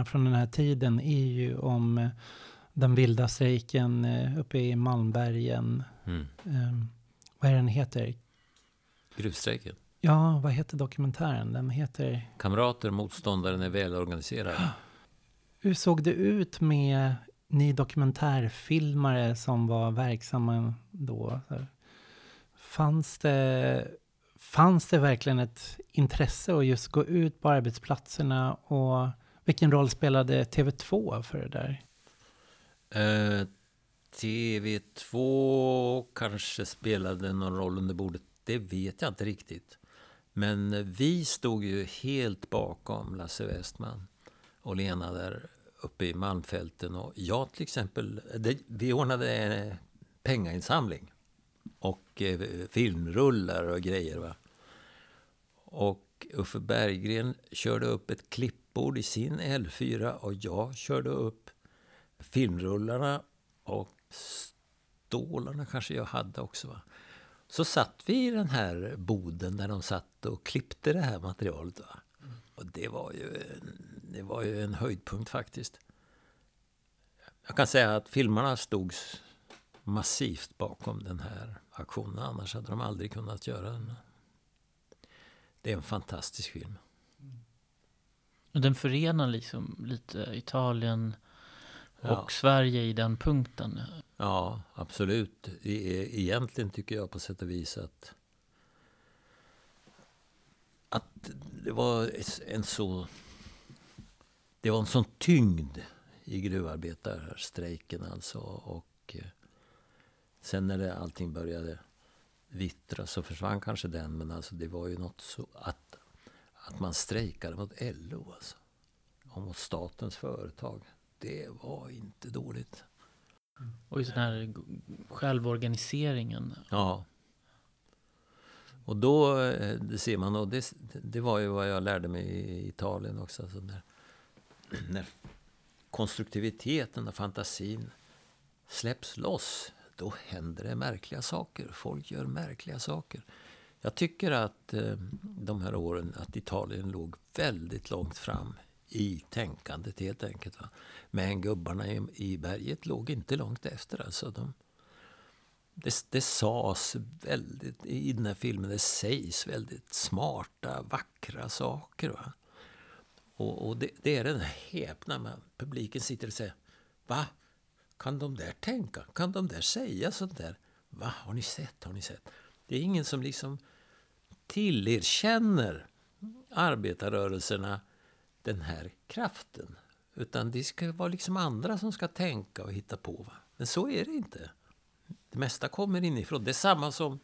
D: eh, från den här tiden är ju om eh, den vilda strejken eh, uppe i Malmbergen. Mm. Um, vad är den heter?
C: Gruvstrejken?
D: Ja, vad heter dokumentären? Den heter...
C: Kamrater, motståndaren är välorganiserad. *gasps*
D: Hur såg det ut med ni dokumentärfilmare som var verksamma då? Fanns det, fanns det verkligen ett intresse att just gå ut på arbetsplatserna? Och vilken roll spelade TV2 för det där?
C: Eh, uh, TV2 kanske spelade någon roll under bordet. Det vet jag inte riktigt. Men vi stod ju helt bakom Lasse Westman och Lena där uppe i Malmfälten. Och jag till exempel, det, vi ordnade pengainsamling. Och eh, filmrullar och grejer. Va? Och Uffe Berggren körde upp ett klippbord i sin L4 och jag körde upp filmrullarna och stålarna kanske jag hade också. Va? Så satt vi i den här boden där de satt och klippte det här materialet. Va? Och det var ju en, det var ju en höjdpunkt faktiskt. jag kan säga att filmarna stod massivt bakom den här aktionen. Annars hade de aldrig kunnat göra den. Det är en fantastisk film.
A: Och den förenar liksom lite Italien och
C: Ja.
A: Sverige i den punkten.
C: Ja, absolut. Är, egentligen tycker jag på sätt och vis att att det var en så det var en sån tyngd i gruvarbetarstrejken alltså och eh, sen när det, allting började vittra så försvann kanske den men alltså det var ju något så att att man strejkade mot LO alltså och mot statens företag det var inte dåligt.
A: Och just den här självorganiseringen.
C: Ja. Och då, eh, det ser man, och det, det var ju vad jag lärde mig i Italien också. Alltså när, när konstruktiviteten och fantasin släpps loss, då händer det märkliga saker. Folk gör märkliga saker. Jag tycker att eh, de här åren, att Italien låg väldigt långt fram i tänkandet helt enkelt. Va? Men gubbarna i, i berget låg inte långt efter. Alltså de, det, det sades väldigt, i den här filmen, det sägs väldigt smarta, vackra saker. Va? Och, och det, det är den här häpna, man, publiken sitter och säger Va? Kan de där tänka? Kan de där säga sånt där? Va? Har ni sett? Har ni sett? Det är ingen som liksom tillerkänner arbetarrörelserna den här kraften. Utan det ska vara liksom andra som ska tänka och hitta på. Va? Men så är det inte. Det mesta kommer inifrån. Det är samma som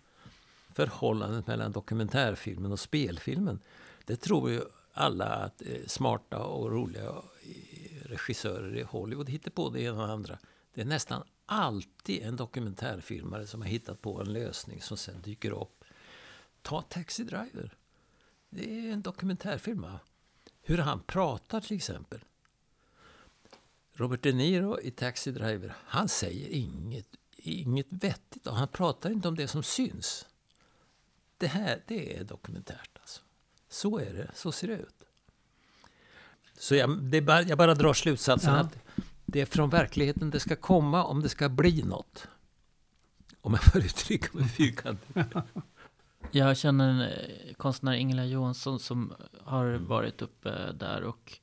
C: förhållandet mellan dokumentärfilmen och spelfilmen. Det tror ju alla eh, smarta och roliga eh, regissörer i Hollywood hittar på det ena och det andra. Det är nästan alltid en dokumentärfilmare som har hittat på en lösning som sen dyker upp. Ta Taxi Driver. Det är en dokumentärfilm. Hur han pratar till exempel. Robert De Niro i Taxi Driver, han säger inget, inget vettigt. Och han pratar inte om det som syns. Det här, det är dokumentärt. Så är det, så ser det ut. Så jag, bara, jag bara drar slutsatsen
D: Ja.
C: att det är från verkligheten det ska komma om det ska bli något. Om jag får uttrycka mig fyrkantigt. *laughs*
A: Jag känner en eh, konstnär Ingela Johansson som har varit uppe där och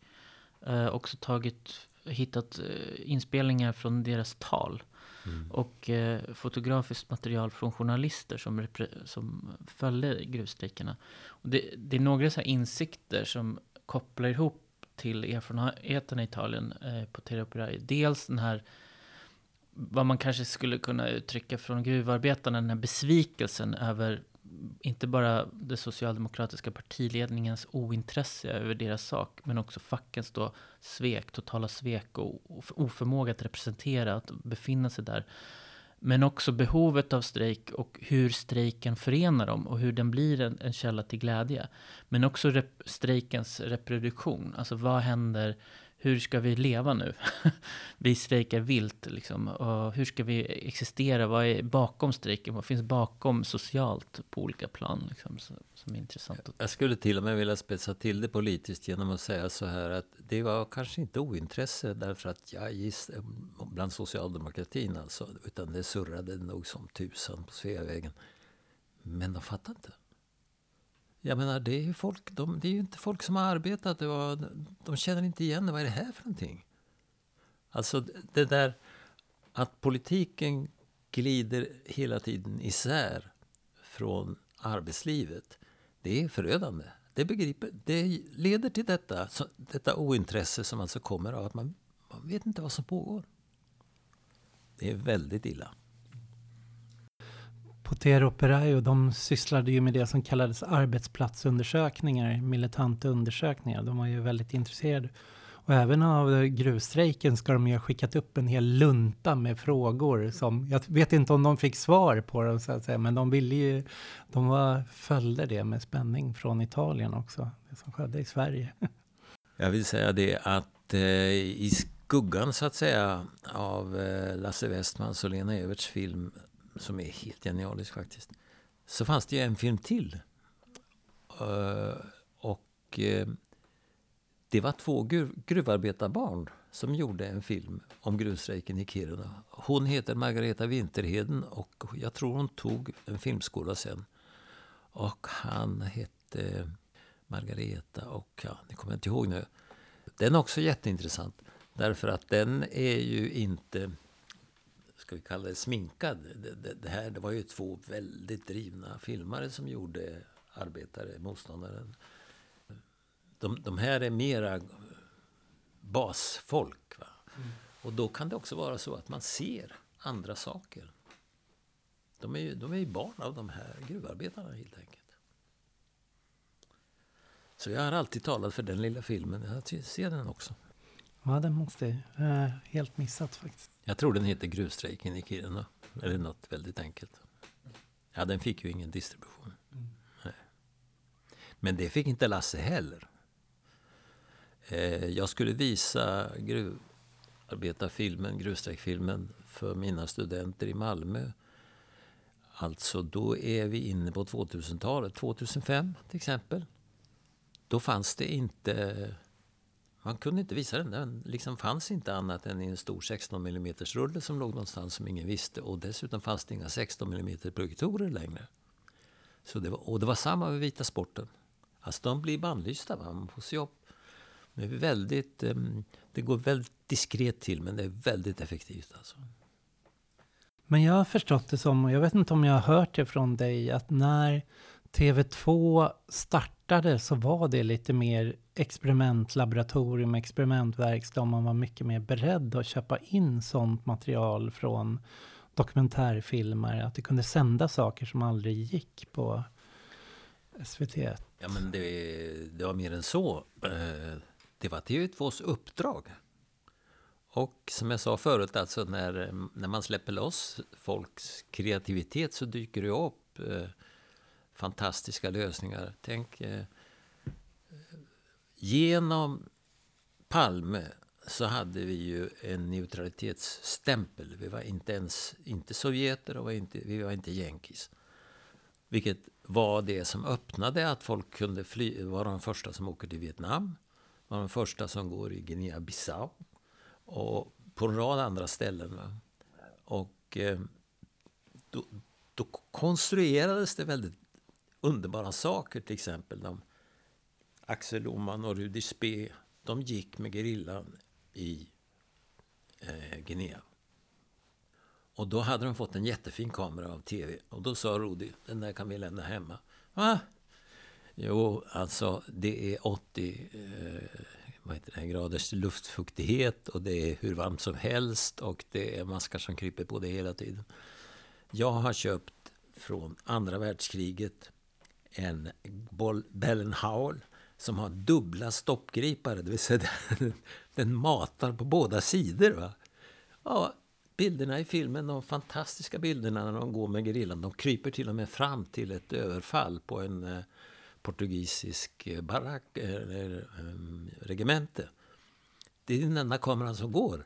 A: eh, också tagit, hittat eh, inspelningar från deras tal. Mm. Och eh, fotografiskt material från journalister som, som följde gruvstrejkerna. Och det, det är några så här insikter som kopplar ihop till erfarenheterna i Italien eh, på Terra Dels den här vad man kanske skulle kunna uttrycka från gruvarbetarna, den här besvikelsen över inte bara det socialdemokratiska partiledningens ointresse över deras sak, men också fackens då svek, totala svek och oförmåga att representera, att befinna sig där. Men också behovet av strejk och hur strejken förenar dem och hur den blir en, en källa till glädje. Men också rep- strejkens reproduktion, alltså vad händer hur ska vi leva nu? *laughs* vi strejkar vilt liksom. Och hur ska vi existera? Vad är bakom strejken? Vad finns bakom socialt på olika plan? Liksom, som är intressant.
C: Jag skulle till och med vilja spetsa till det politiskt genom att säga så här att det var kanske inte ointresse därför att jag giss bland socialdemokratin alltså, utan det surrade nog som tusan på Sveavägen. Men de fattar inte. Jag menar, det är ju folk, de, det är ju inte folk som har arbetat. Och de känner inte igen det. Vad är det här för någonting? Alltså det där att politiken glider hela tiden isär från arbetslivet. Det är förödande. Det, begriper, det leder till detta, så, detta ointresse som alltså kommer av att man, man vet inte vad som pågår. Det är väldigt illa.
D: Potero Perayo, de sysslade ju med det som kallades arbetsplatsundersökningar, militanta undersökningar. De var ju väldigt intresserade. Och även av gruvstrejken ska de ju ha skickat upp en hel lunta med frågor som, jag vet inte om de fick svar på dem så att säga, men de ville ju, de var, följde det med spänning från Italien också, det som skedde i Sverige.
C: Jag vill säga det att eh, i skuggan så att säga av eh, Lasse Westmans och Lena Everts film som är helt genialisk faktiskt. Så fanns det ju en film till. Uh, och uh, det var två gruv, gruvarbetarbarn som gjorde en film om gruvstrejken i Kiruna. Hon heter Margareta Winterheden och jag tror hon tog en filmskola sen. Och han hette Margareta och ja, det kommer jag inte ihåg nu. Den är också jätteintressant. Därför att den är ju inte, ska vi kalla det sminkad. Det, det, det här det var ju två väldigt drivna filmare som gjorde arbetare, motståndaren. De, de här är mera basfolk. Va? Mm. Och då kan det också vara så att man ser andra saker. De är ju, de är ju barn av de här gruvarbetarna helt enkelt. Så jag har alltid talat för den lilla filmen. Jag ser den också.
D: Ja, den måste jag eh, helt missat faktiskt.
C: Jag tror den heter Gruvstrejken i Kiruna. Eller något väldigt enkelt. Ja, den fick ju ingen distribution. Mm. Men det fick inte Lasse heller. Eh, jag skulle visa gruvarbetarfilmen, gruvstrejkfilmen, för mina studenter i Malmö. Alltså, då är vi inne på 2000-talet. 2005 till exempel. Då fanns det inte... Han kunde inte visa den. Den liksom fanns inte annat än i en stor 16 mm rulle som låg någonstans som ingen visste. Och dessutom fanns det inga 16 mm projektorer längre. Så det var, och det var samma med Vita sporten. Alltså de blir bannlysta. Va? Man får se upp. Det, är väldigt, ehm, det går väldigt diskret till men det är väldigt effektivt. Alltså.
D: Men jag har förstått det som, och jag vet inte om jag har hört det från dig, att när TV2 startade så var det lite mer experimentlaboratorium, experimentverkstad. Man var mycket mer beredd att köpa in sånt material från dokumentärfilmer. Att det kunde sända saker som aldrig gick på SVT.
C: Ja, men det, det var mer än så. Eh, det var TV2s uppdrag. Och som jag sa förut, alltså när, när man släpper loss folks kreativitet så dyker det upp eh, fantastiska lösningar. Tänk, eh, genom Palme så hade vi ju en neutralitetsstämpel. Vi var inte ens inte sovjeter och var inte, vi var inte jänkis. Vilket var det som öppnade att folk kunde fly, var de första som åker till Vietnam, var de första som går i Guinea-Bissau och på en rad andra ställen. Va? Och eh, då, då konstruerades det väldigt underbara saker. Till exempel de, Axel Oman och Rudi Spe. De gick med gerillan i eh, Guinea. Och då hade de fått en jättefin kamera av tv. Och då sa Rudi, den där kan vi lämna hemma. Va? Jo, alltså det är 80 eh, vad heter det, graders luftfuktighet och det är hur varmt som helst och det är maskar som kryper på det hela tiden. Jag har köpt från andra världskriget en Bell som har dubbla stoppgripare, det vill säga *laughs* den, den matar på båda sidor. Va? Ja, bilderna i filmen, de fantastiska bilderna när de går med gerillan, de kryper till och med fram till ett överfall på en eh, portugisisk eh, barack, eller eh, regemente. Det är den enda kameran som går.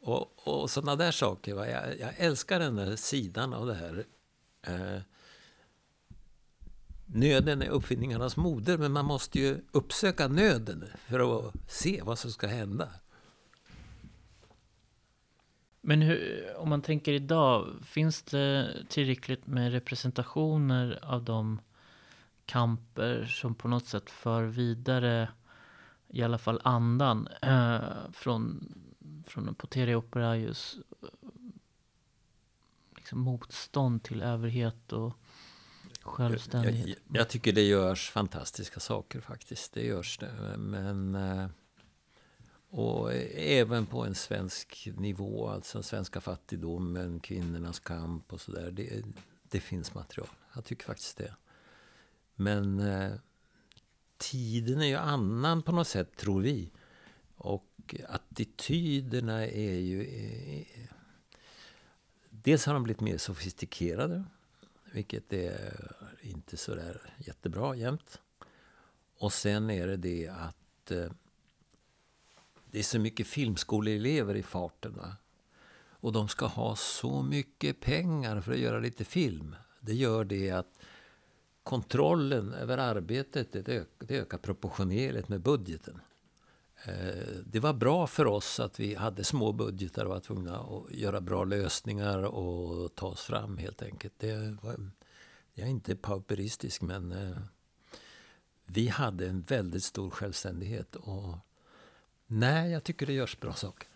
C: Och, och sådana där saker. Va? Jag, jag, älskar den där sidan av det här. Eh, nöden är uppfinningarnas moder, men man måste ju uppsöka nöden för att se vad som ska hända.
A: Men hur, om man tänker idag, finns det tillräckligt med representationer av de kamper som på något sätt för vidare i alla fall andan äh, från, från Poteria Operaius eh, liksom motstånd till överhet och självständighet.
C: Jag, jag, jag, tycker det görs fantastiska saker faktiskt. Det görs det. Men eh, och även på en svensk nivå, alltså den svenska fattigdomen, kvinnornas kamp och sådär. Det, det finns material. Jag tycker faktiskt det. Men eh, tiden är ju annan på något sätt, tror vi. Och attityderna är ju... Eh, dels har de blivit mer sofistikerade, vilket är inte så där jättebra jämt. Och sen är det det att eh, det är så mycket filmskoleelever i farten. Och de ska ha så mycket pengar för att göra lite film. Det gör det att kontrollen över arbetet det ökar, det ökar proportionerligt med budgeten. Eh, det var bra för oss att vi hade små budgetar och var tvungna att göra bra lösningar och ta oss fram helt enkelt. Det var, jag är inte pauperistisk men eh, vi hade en väldigt stor självständighet. Och nej, jag tycker det görs bra saker.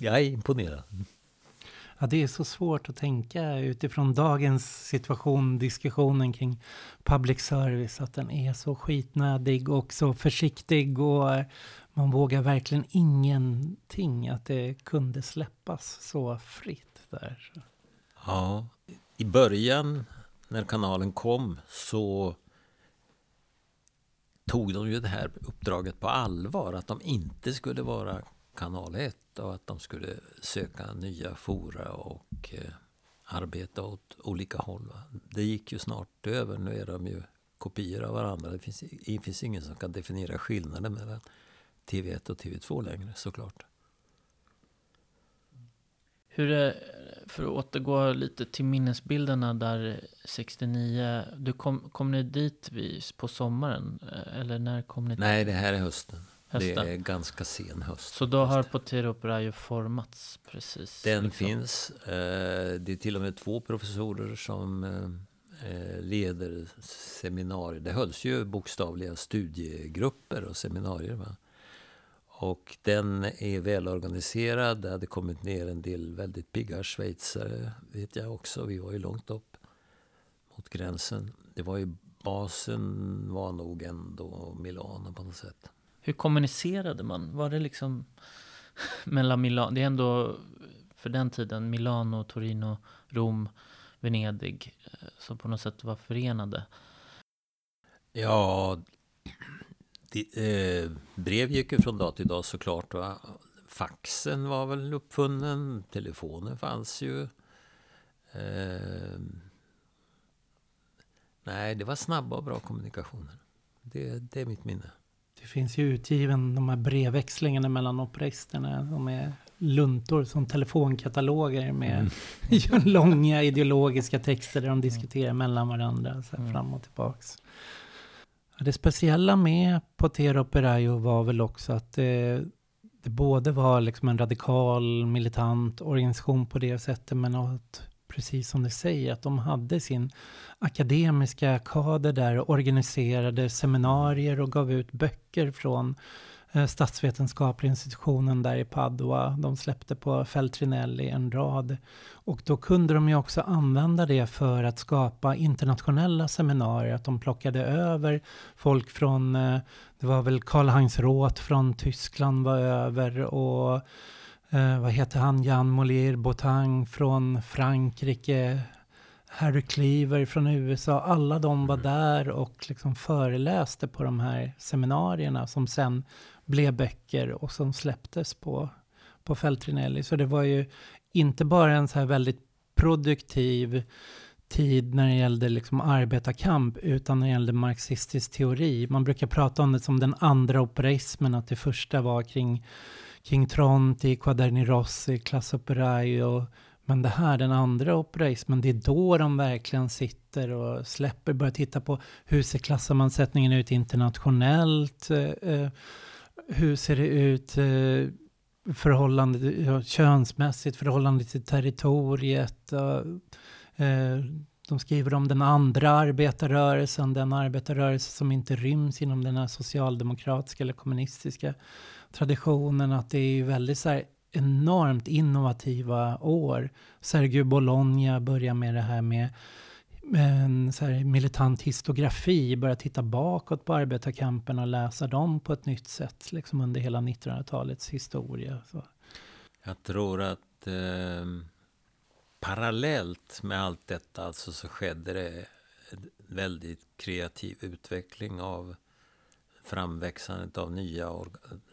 C: Jag är imponerad.
D: Ja, det är så svårt att tänka utifrån dagens situation, diskussionen kring public service, att den är så skitnödig och så försiktig och man vågar verkligen ingenting, att det kunde släppas så fritt där.
C: Ja, i början när kanalen kom så tog de ju det här uppdraget på allvar, att de inte skulle vara kanal 1 och att de skulle söka nya fora och eh, arbeta åt olika håll. Det gick ju snart över, nu är de ju kopior av varandra. Det finns, det finns ingen som kan definiera skillnaden mellan TV1 och TV2 längre såklart.
A: Hur är, för att återgå lite till minnesbilderna där 69, du kom, kom ni dit på sommaren? Eller när kom ni?
C: Nej, det här är hösten. hösten. Det är ganska sen höst.
A: Så då har Potero ju formats precis?
C: Den liksom. finns. Eh, det är till och med två professorer som eh, leder seminarier. Det hölls ju bokstavliga studiegrupper och seminarier. Va? Och den är välorganiserad. Det hade kommit ner en del väldigt pigga schweizare, vet jag också. Vi var ju långt upp mot gränsen. Det var ju basen var nog ändå Milano på något sätt.
A: Hur kommunicerade man? Var det liksom *laughs* mellan Milano? Det är ändå för den tiden Milano, Torino, Rom, Venedig eh, som på något sätt var förenade.
C: Ja, eh, brev gick ju från dag till dag såklart. Va? Faxen var väl uppfunnen. Telefonen fanns ju. Eh, nej, det var snabba och bra kommunikationer. Det, det är mitt minne.
D: Det finns ju utgiven de här brevväxlingarna mellan operisterna. De är luntor som telefonkataloger med mm. *laughs* långa ideologiska texter där de diskuterar mellan varandra så mm. fram och tillbaks. Det speciella med Potero Perayo var väl också att det, det både var liksom en radikal, militant organisation på det sättet, men att, precis som du säger, att de hade sin akademiska kader där och organiserade seminarier och gav ut böcker från Eh, statsvetenskapliga institutionen där i Padua. De släppte på Feltrinelli en rad. Och då kunde de ju också använda det för att skapa internationella seminarier. Att de plockade över folk från, eh, det var väl Karl-Heinz Roth från Tyskland var över och eh, vad heter han, Jan Molière Botang från Frankrike. Harry Cleaver från USA, alla de var mm. där och liksom föreläste på de här seminarierna som sen blev böcker och som släpptes på, på Feltrinelli. Så det var ju inte bara en så här väldigt produktiv tid när det gällde liksom arbetarkamp, utan när det gällde marxistisk teori. Man brukar prata om det som den andra operaismen, att det första var kring, kring Tronti, Quaderni Rossi, Class Operaio. Men det här, den andra operaismen, det är då de verkligen sitter och släpper, börjar titta på hur ser klassammansättningen ut internationellt? Eh, eh hur ser det ut eh, förhållande, ja, könsmässigt, förhållande till territoriet. Eh, de skriver om den andra arbetarrörelsen, den arbetarrörelse som inte ryms inom den här socialdemokratiska eller kommunistiska traditionen. Att det är väldigt så här enormt innovativa år. Sergio Bologna börjar med det här med en så här militant histografi, börja titta bakåt på arbetarkampen och läsa dem på ett nytt sätt liksom under hela 1900-talets historia. Så.
C: Jag tror att eh, parallellt med allt detta alltså så skedde det en väldigt kreativ utveckling av framväxandet av nya,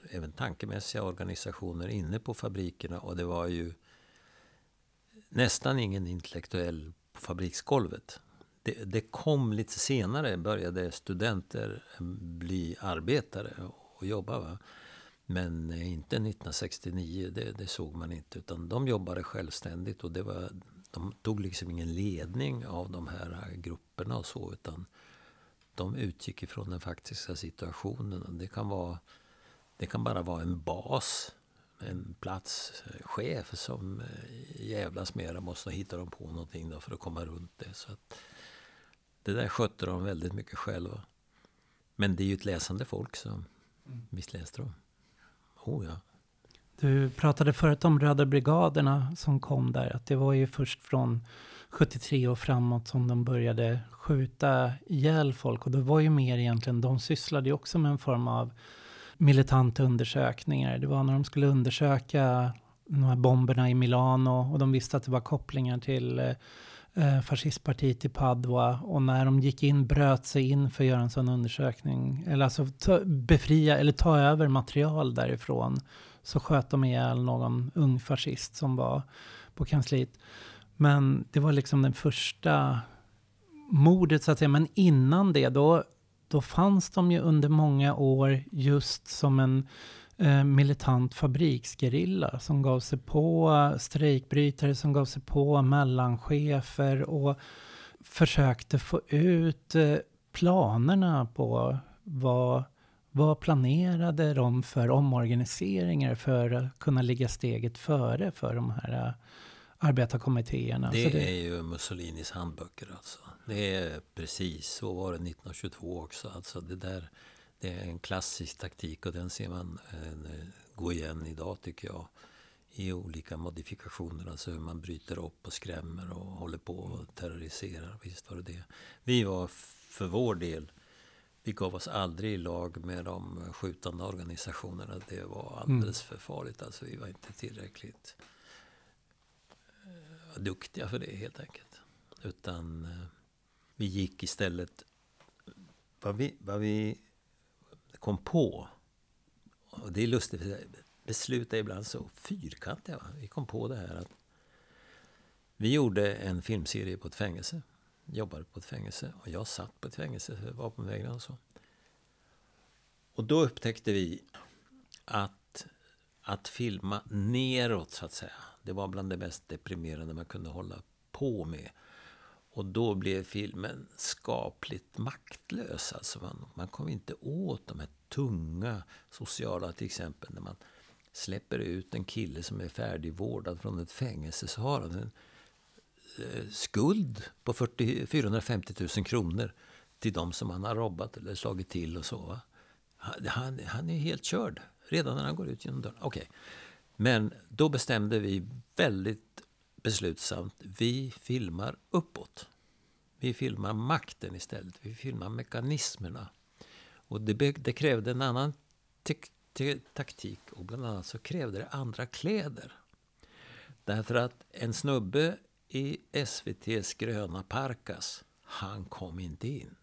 C: även tankemässiga organisationer inne på fabrikerna. Och det var ju nästan ingen intellektuell på fabriksgolvet det, det, kom lite senare, började studenter bli arbetare och jobba. Va? Men inte 1969, det, det, såg man inte. Utan de jobbade självständigt och det var, de tog liksom ingen ledning av de här grupperna och så. Utan de utgick ifrån den faktiska situationen. Det kan vara Det kan bara vara en bas, en platschef som jävlas med dem och så hittar de på någonting då för att komma runt det. Så att det där skötte de väldigt mycket själva. Men det är ju ett läsande folk så visst läste de. Oh ja.
D: Du pratade förut om Röda brigaderna som kom där. Att det var ju först från 73 och framåt som de började skjuta ihjäl folk. Och det var ju mer egentligen, de sysslade ju också med en form av militanta undersökningar. Det var när de skulle undersöka de här bomberna i Milano och de visste att det var kopplingar till eh, fascistpartiet i Padua. Och när de gick in, bröt sig in för att göra en sån undersökning, eller alltså ta, befria eller ta över material därifrån, så sköt de ihjäl någon ung fascist som var på kansliet. Men det var liksom den första mordet så att säga. Men innan det, då, då fanns de ju under många år just som en militant fabriksgerilla som gav sig på strejkbrytare, som gav sig på mellanchefer och försökte få ut eh, planerna på vad, vad planerade de för omorganiseringar för att kunna ligga steget före för de här arbetarkommittéerna.
C: Det, det, är ju Mussolinis handböcker alltså. Det är precis så var det 1922 också. Alltså det, där, det är en klassisk taktik och den ser man eh, gå igen idag tycker jag. I olika modifikationer, alltså hur man bryter upp och skrämmer och håller på och terroriserar. Visst var det det. Vi var för vår del, vi gav oss aldrig i lag med de skjutande organisationerna. Det var alldeles mm. för farligt. Alltså vi var inte tillräckligt duktiga för det helt enkelt. Utan eh, vi gick istället... Vad vi, vad vi kom på, och det är lustigt, för beslut är ibland så fyrkantiga. Va? Vi kom på det här att vi gjorde en filmserie på ett fängelse. Jobbade på ett fängelse. Och jag satt på ett fängelse för vapenvägran och så. Och då upptäckte vi att, att filma neråt, så att säga. Det var bland det mest deprimerande man kunde hålla på med. Och då blev filmen skapligt maktlös. Alltså man, man kom inte åt de här tunga sociala, till exempel när man släpper ut en kille som är färdigvårdad från ett fängelse så har han en eh, skuld på 40, 450 000 kronor till de som han har robbat eller slagit till och så. Han, han, han är helt körd redan när han går ut genom dörren. Okej. Okay. Men då bestämde vi väldigt beslutsamt, vi filmar uppåt. Vi filmar makten istället, vi filmar mekanismerna. Och det, det krävde en annan taktik och bland annat så krävde det andra kläder. Därför att en snubbe i SVTs gröna parkas, han kom inte in.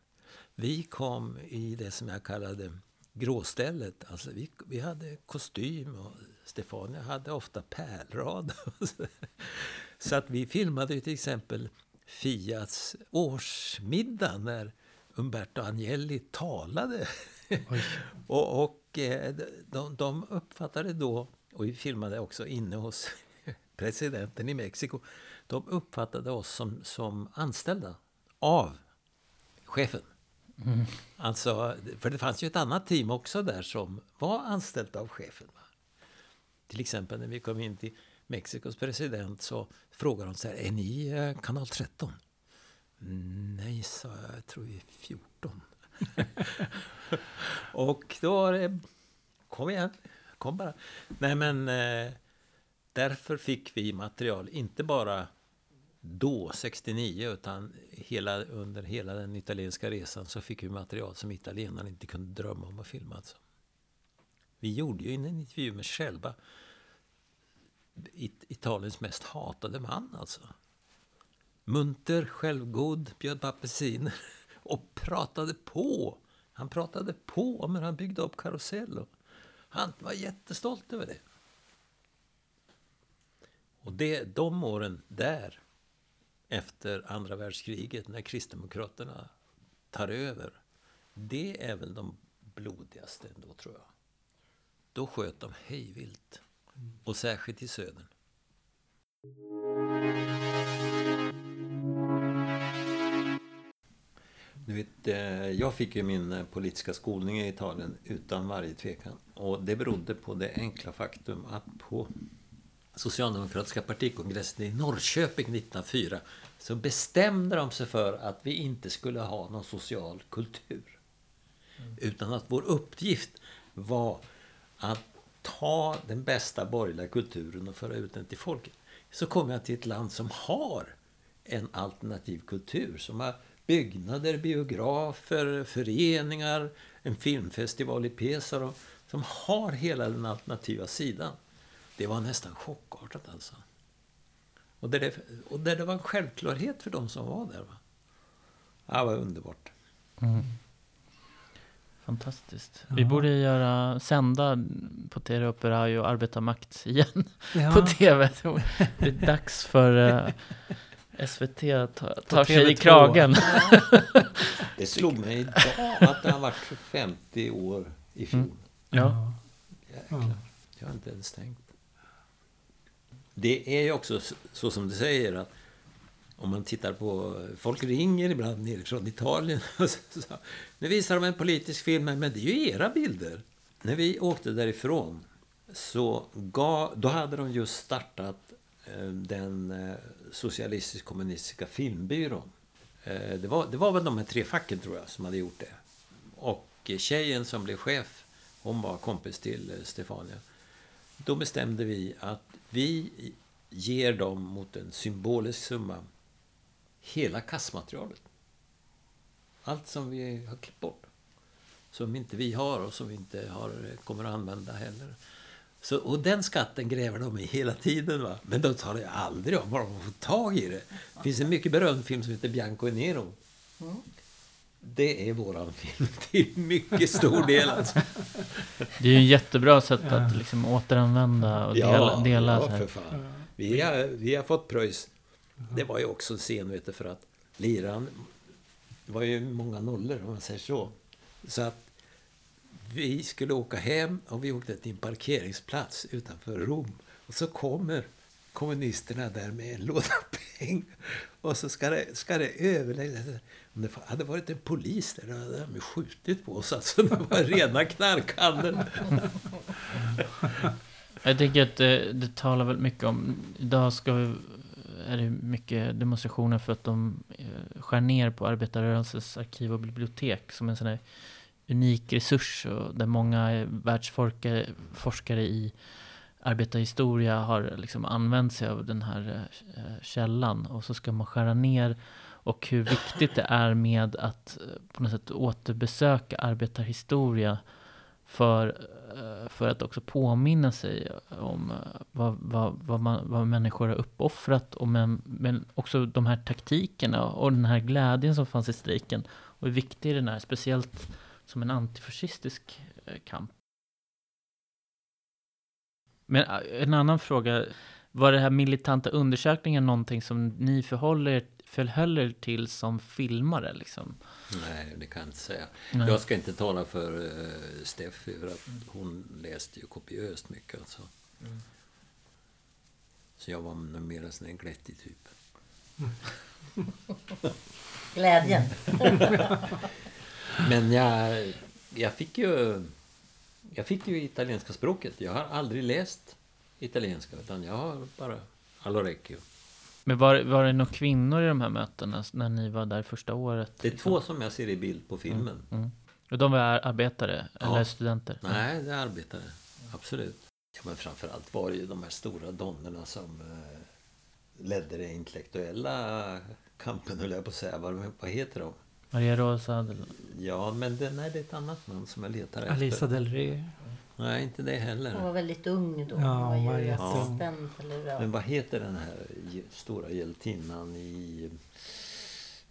C: Vi kom i det som jag kallade gråstället. Alltså vi, vi hade kostym och Stefania hade ofta pärlrad. *laughs* Så att vi filmade till exempel Fiats årsmiddag när Umberto Agnelli talade. *laughs* och, och eh, de, de uppfattade då, och vi filmade också inne hos *laughs* presidenten i Mexiko, de uppfattade oss som, som anställda av chefen. Mm. Alltså, för det fanns ju ett annat team också där som var anställt av chefen. Till exempel när vi kom in till Mexikos president så frågade de så här, är ni eh, kanal 13? Nej, sa jag, jag tror vi är 14. *laughs* och då var det, kom igen, kom bara. Nej men, eh, därför fick vi material, inte bara då, 69, utan hela, under hela den italienska resan så fick vi material som italienarna inte kunde drömma om att filma. Alltså. Vi gjorde ju en intervju med It Italiens mest hatade man alltså. Munter, självgod, bjöd på apelsiner *laughs* och pratade på. Han pratade på men han byggde upp Carosello. Han var jättestolt över det. Och det, de åren där, efter andra världskriget, när Kristdemokraterna tar över, det är väl de blodigaste ändå, tror jag. Då sköt de hejvilt. Och särskilt i södern. Du vet, eh, jag fick ju min eh, politiska skolning i Italien utan varje tvekan. Och det berodde på det enkla faktum att på Socialdemokratiska partikongressen i Norrköping 1904 så bestämde de sig för att vi inte skulle ha någon social kultur. Utan att vår uppgift var att ta den bästa borgerliga kulturen och föra ut den till folket. Så kom jag till ett land som har en alternativ kultur. Som har byggnader, biografer, föreningar, en filmfestival i Pesaro. Som har hela den alternativa sidan. Det var nästan chockartat alltså. Och där det, och där det var en självklarhet för de som var där. Va? Ja, det var underbart.
A: Mm. Fantastiskt. Vi borde göra, sända på Tele Operaio och Arbetarmakt igen
D: Ja.
A: på TV. Det är dags för eh, SVT ta, tar sig i
D: TV2.
A: kragen. *laughs*
C: Det slog mig idag att det har varit 50 år i fjol.
A: Mm. Ja.
C: Jäklar. Jag har inte ens tänkt. Det är ju också så- så som du säger att om man tittar på... Folk ringer ibland nerifrån Italien *laughs* och så, så, Nu visar de en politisk film, men det är ju era bilder. När vi åkte därifrån så gav, då hade de just startat eh, den eh, socialistisk-kommunistiska filmbyrån. Eh, det, var, det var väl de här tre facken, tror jag, som hade gjort det. Och eh, tjejen som blev chef, hon var kompis till eh, Stefania. Då bestämde vi att vi ger dem mot en symbolisk summa hela kassmaterialet. Allt som vi har klippt bort. Som inte vi har och som vi inte har, kommer att använda heller. Så, och den skatten gräver de i hela tiden. Va? Men de talar ju aldrig om var de får tag i det. Det finns en mycket berömd film som heter Bianco e Nero. Det är våran film till mycket stor del. Alltså.
A: Det är ju ett jättebra sätt att liksom återanvända och dela. dela så
C: ja,
A: här.
C: för fan. Vi har, vi har fått pröjs. Det var ju också en scen, vet du, för att liran... Det var ju många nollor, om man säger så. Så att vi skulle åka hem och vi åkte till en parkeringsplats utanför Rom. Och så kommer kommunisterna där med en låda *laughs* pengar. Och så ska det, ska det överläggas. Om det hade varit en polis där, då hade de skjutit på oss. Alltså, det var rena *laughs* knarkhandeln.
A: Jag tänker att det, det talar väldigt mycket om, idag ska vi, är det mycket demonstrationer för att de eh, skär ner på arbetarrörelsens arkiv och bibliotek som en sån här unik resurs och där många eh, världsforskare forskare i arbetarhistoria har liksom använt sig av den här eh, källan. Och så ska man skära ner och hur viktigt det är med att på något sätt återbesöka arbetarhistoria för, eh, för att också påminna sig om eh, vad, vad, vad, man, vad människor har uppoffrat och men, men också de här taktikerna och den här glädjen som fanns i strejken och hur viktig den är, speciellt som en antifascistisk eh, kamp. Men en annan fråga, var det här militanta undersökningen någonting som ni förhåller förhöll er till som filmare? Liksom?
C: Nej, det kan jag inte säga.
A: Nej.
C: Jag ska inte tala för uh, Steffi, för att hon läste ju kopiöst mycket. Alltså. Så jag var mer en sån här glättig typ. *laughs*
B: Glädjen. *laughs*
C: Men jag, jag fick ju... Jag fick ju italienska språket. Jag har aldrig läst italienska, utan jag har bara Alorecchio.
A: Men var, var det några kvinnor i de här mötena när ni var där första året?
C: Det är två som jag ser i bild på filmen.
A: Mm. Och de var arbetare
C: Ja.
A: eller studenter?
C: Nej, det är arbetare. Absolut. Ja, men framförallt var det ju de här stora donnorna som eh, ledde den intellektuella kampen, höll jag på att säga. Vad, vad heter de?
A: Maria Rosa?
C: Ja, men det, nej, det är ett annat namn som jag letar efter.
D: Alice Del Rey.
C: Nej, inte det
B: Hon
C: heller.
B: var väldigt ung då.
D: Ja,
B: hon
D: hon
B: var ju assistent eller ja.
C: Men vad heter den här stora hjältinnan i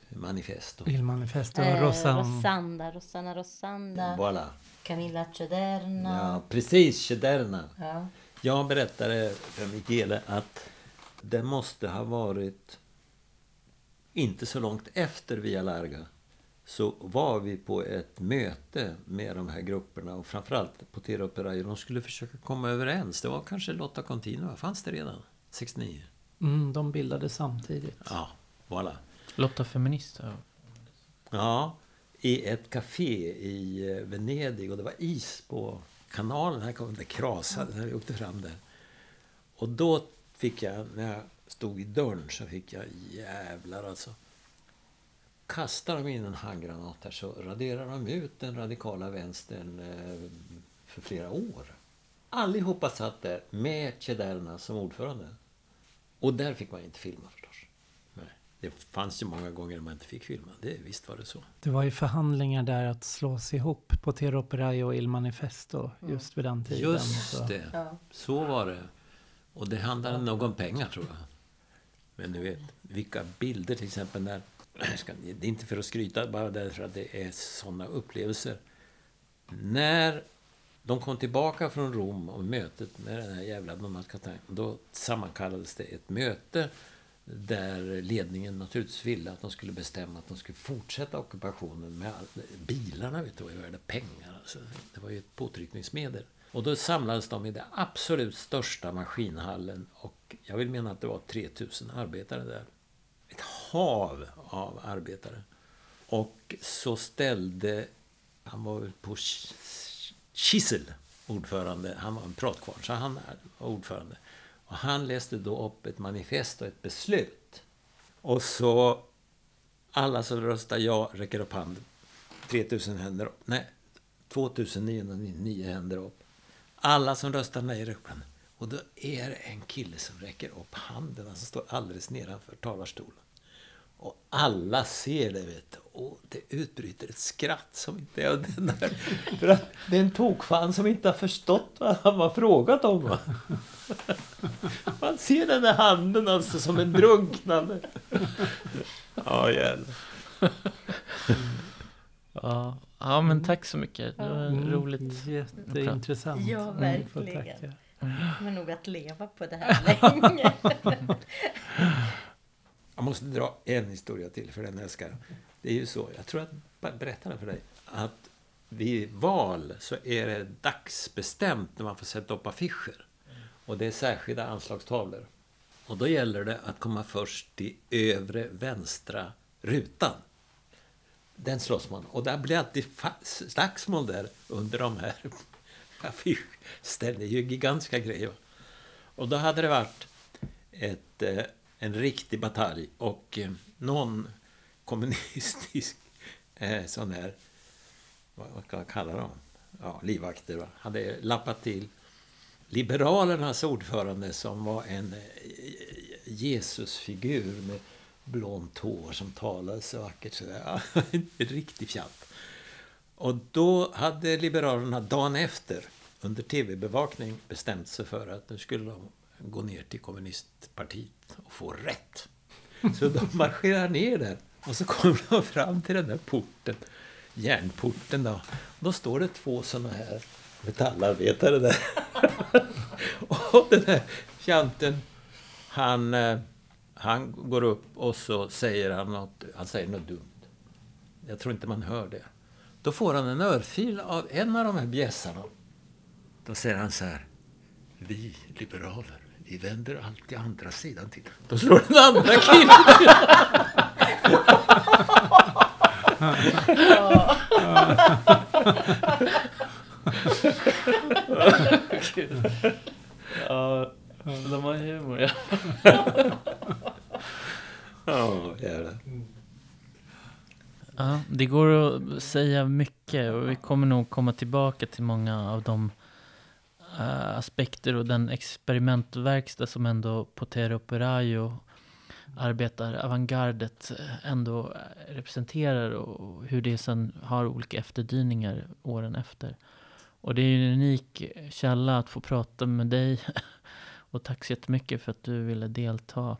C: Manifesto?
D: Il Manifesto.
B: Eh,
D: Rosanne.
B: Rosanda, Rosanna Rosanda,
C: Voilà.
B: Camilla Cederna.
C: Ja, precis. Chederna.
B: Ja.
C: Jag berättade för Michele att det måste ha varit inte så långt efter Via Larga så var vi på ett möte med de här grupperna och framförallt på Tera Operaio. De skulle försöka komma överens. Det var kanske Lotta Continua. Fanns det redan? 69?
D: Mm, de bildades samtidigt.
C: Ja, voilà.
A: Lotta Feminist? Ja.
C: Ja, i ett café i eh, Venedig och det var is på kanalen. Här kom det krasade när vi åkte fram där. Och då fick jag, när jag stod i dörren, så fick jag jävlar alltså. Kastar de in en handgranat här så raderar de ut den radikala vänstern eh, för flera år. Allihopa satt där med Chederna som ordförande. Och där fick man inte filma förstås. Nej. Det fanns ju många gånger man inte fick filma. Det, visst var det så.
D: Det var ju förhandlingar där att slås ihop på Tero Operaio och Il Manifesto just vid den tiden.
C: Just
D: så.
C: det.
B: Ja.
C: Så var det. Och det handlade nog om pengar, tror jag. Men du vet, vilka bilder till exempel när ska- Det är inte för att skryta, bara därför att det är sådana upplevelser. När de kom tillbaka från Rom och mötet med den här jävla Donat då sammankallades det ett möte där ledningen naturligtvis ville att de skulle bestämma att de skulle fortsätta ockupationen med all, bilarna. Vet du, var värda pengar. Alltså, det var ju ett påtryckningsmedel. Och då samlades de i den absolut största maskinhallen och jag vill mena att det var 3000 arbetare där. Ett hav av arbetare. Och så ställde, han var på Kissel, ordförande, han var en pratkvarn, så han var ordförande. Och han läste då upp ett manifest och ett beslut. Och så, alla som röstar ja räcker upp handen. 3000 händer upp. Nej, 2999 händer upp. Alla som röstar nej räcker upp handen. Och då är det en kille som räcker upp handen, han som står alldeles nedanför talarstolen. Och alla ser det, vet du. Och det utbryter ett skratt som inte är den där. *laughs* För att det är en tokfan som inte har förstått vad han har frågat om. Va? Man ser den där handen alltså som en drunknande. Ja, jävlar.
A: Ja, ja men tack så mycket. Det var
D: Mm,
A: roligt.
D: Jätteintressant.
B: Ja,
D: Mm,
B: verkligen. Kommer nog att leva på det här *laughs* länge.
C: Jag måste dra en historia till, för den älskar jag. Det är ju så, jag tror att jag berättade för dig, att vid val så är det dagsbestämt när man får sätta upp affischer. Och det är särskilda anslagstavlor. Och då gäller det att komma först i övre vänstra rutan. Den slåss man. Och där blir alltid slagsmål där under de här det är ju gigantiska grejer. Och då hade det varit ett, eh, en riktig batalj och eh, någon *laughs* kommunistisk eh, sån här, vad, kan man kalla dem? Ja, livvakter, va? hade lappat till Liberalernas ordförande som var en Jesusfigur med blont hår som talade så vackert Så där. *laughs* en riktig fjant. Och då hade Liberalerna dagen efter under tv-bevakning bestämt sig för att nu skulle de gå ner till kommunistpartiet och få rätt. Så de *laughs* marscherar ner där och så kommer de fram till den där porten, järnporten då. Då står det två sådana här metallarbetare där. *laughs* och den här fjanten, han, eh, han går upp och så säger han något, han säger något dumt. Jag tror inte man hör det. Då får han en örfil av en av de här bjässarna. Då säger han så här. Vi liberaler, vi vänder alltid andra sidan till. Då slår den andra killen.
A: Ja, de har humor. Ja.
C: Ja, jävlar.
A: Ja, det går att säga mycket och vi kommer nog komma tillbaka till många av de uh, aspekter och den experimentverkstad som ändå Potero Perayo arbetar avantgardet eh, ändå eh, representerar och hur det sen har olika efterdyningar åren efter. Och det är ju en unik källa att få prata med dig *laughs* och tack så jättemycket för att du ville delta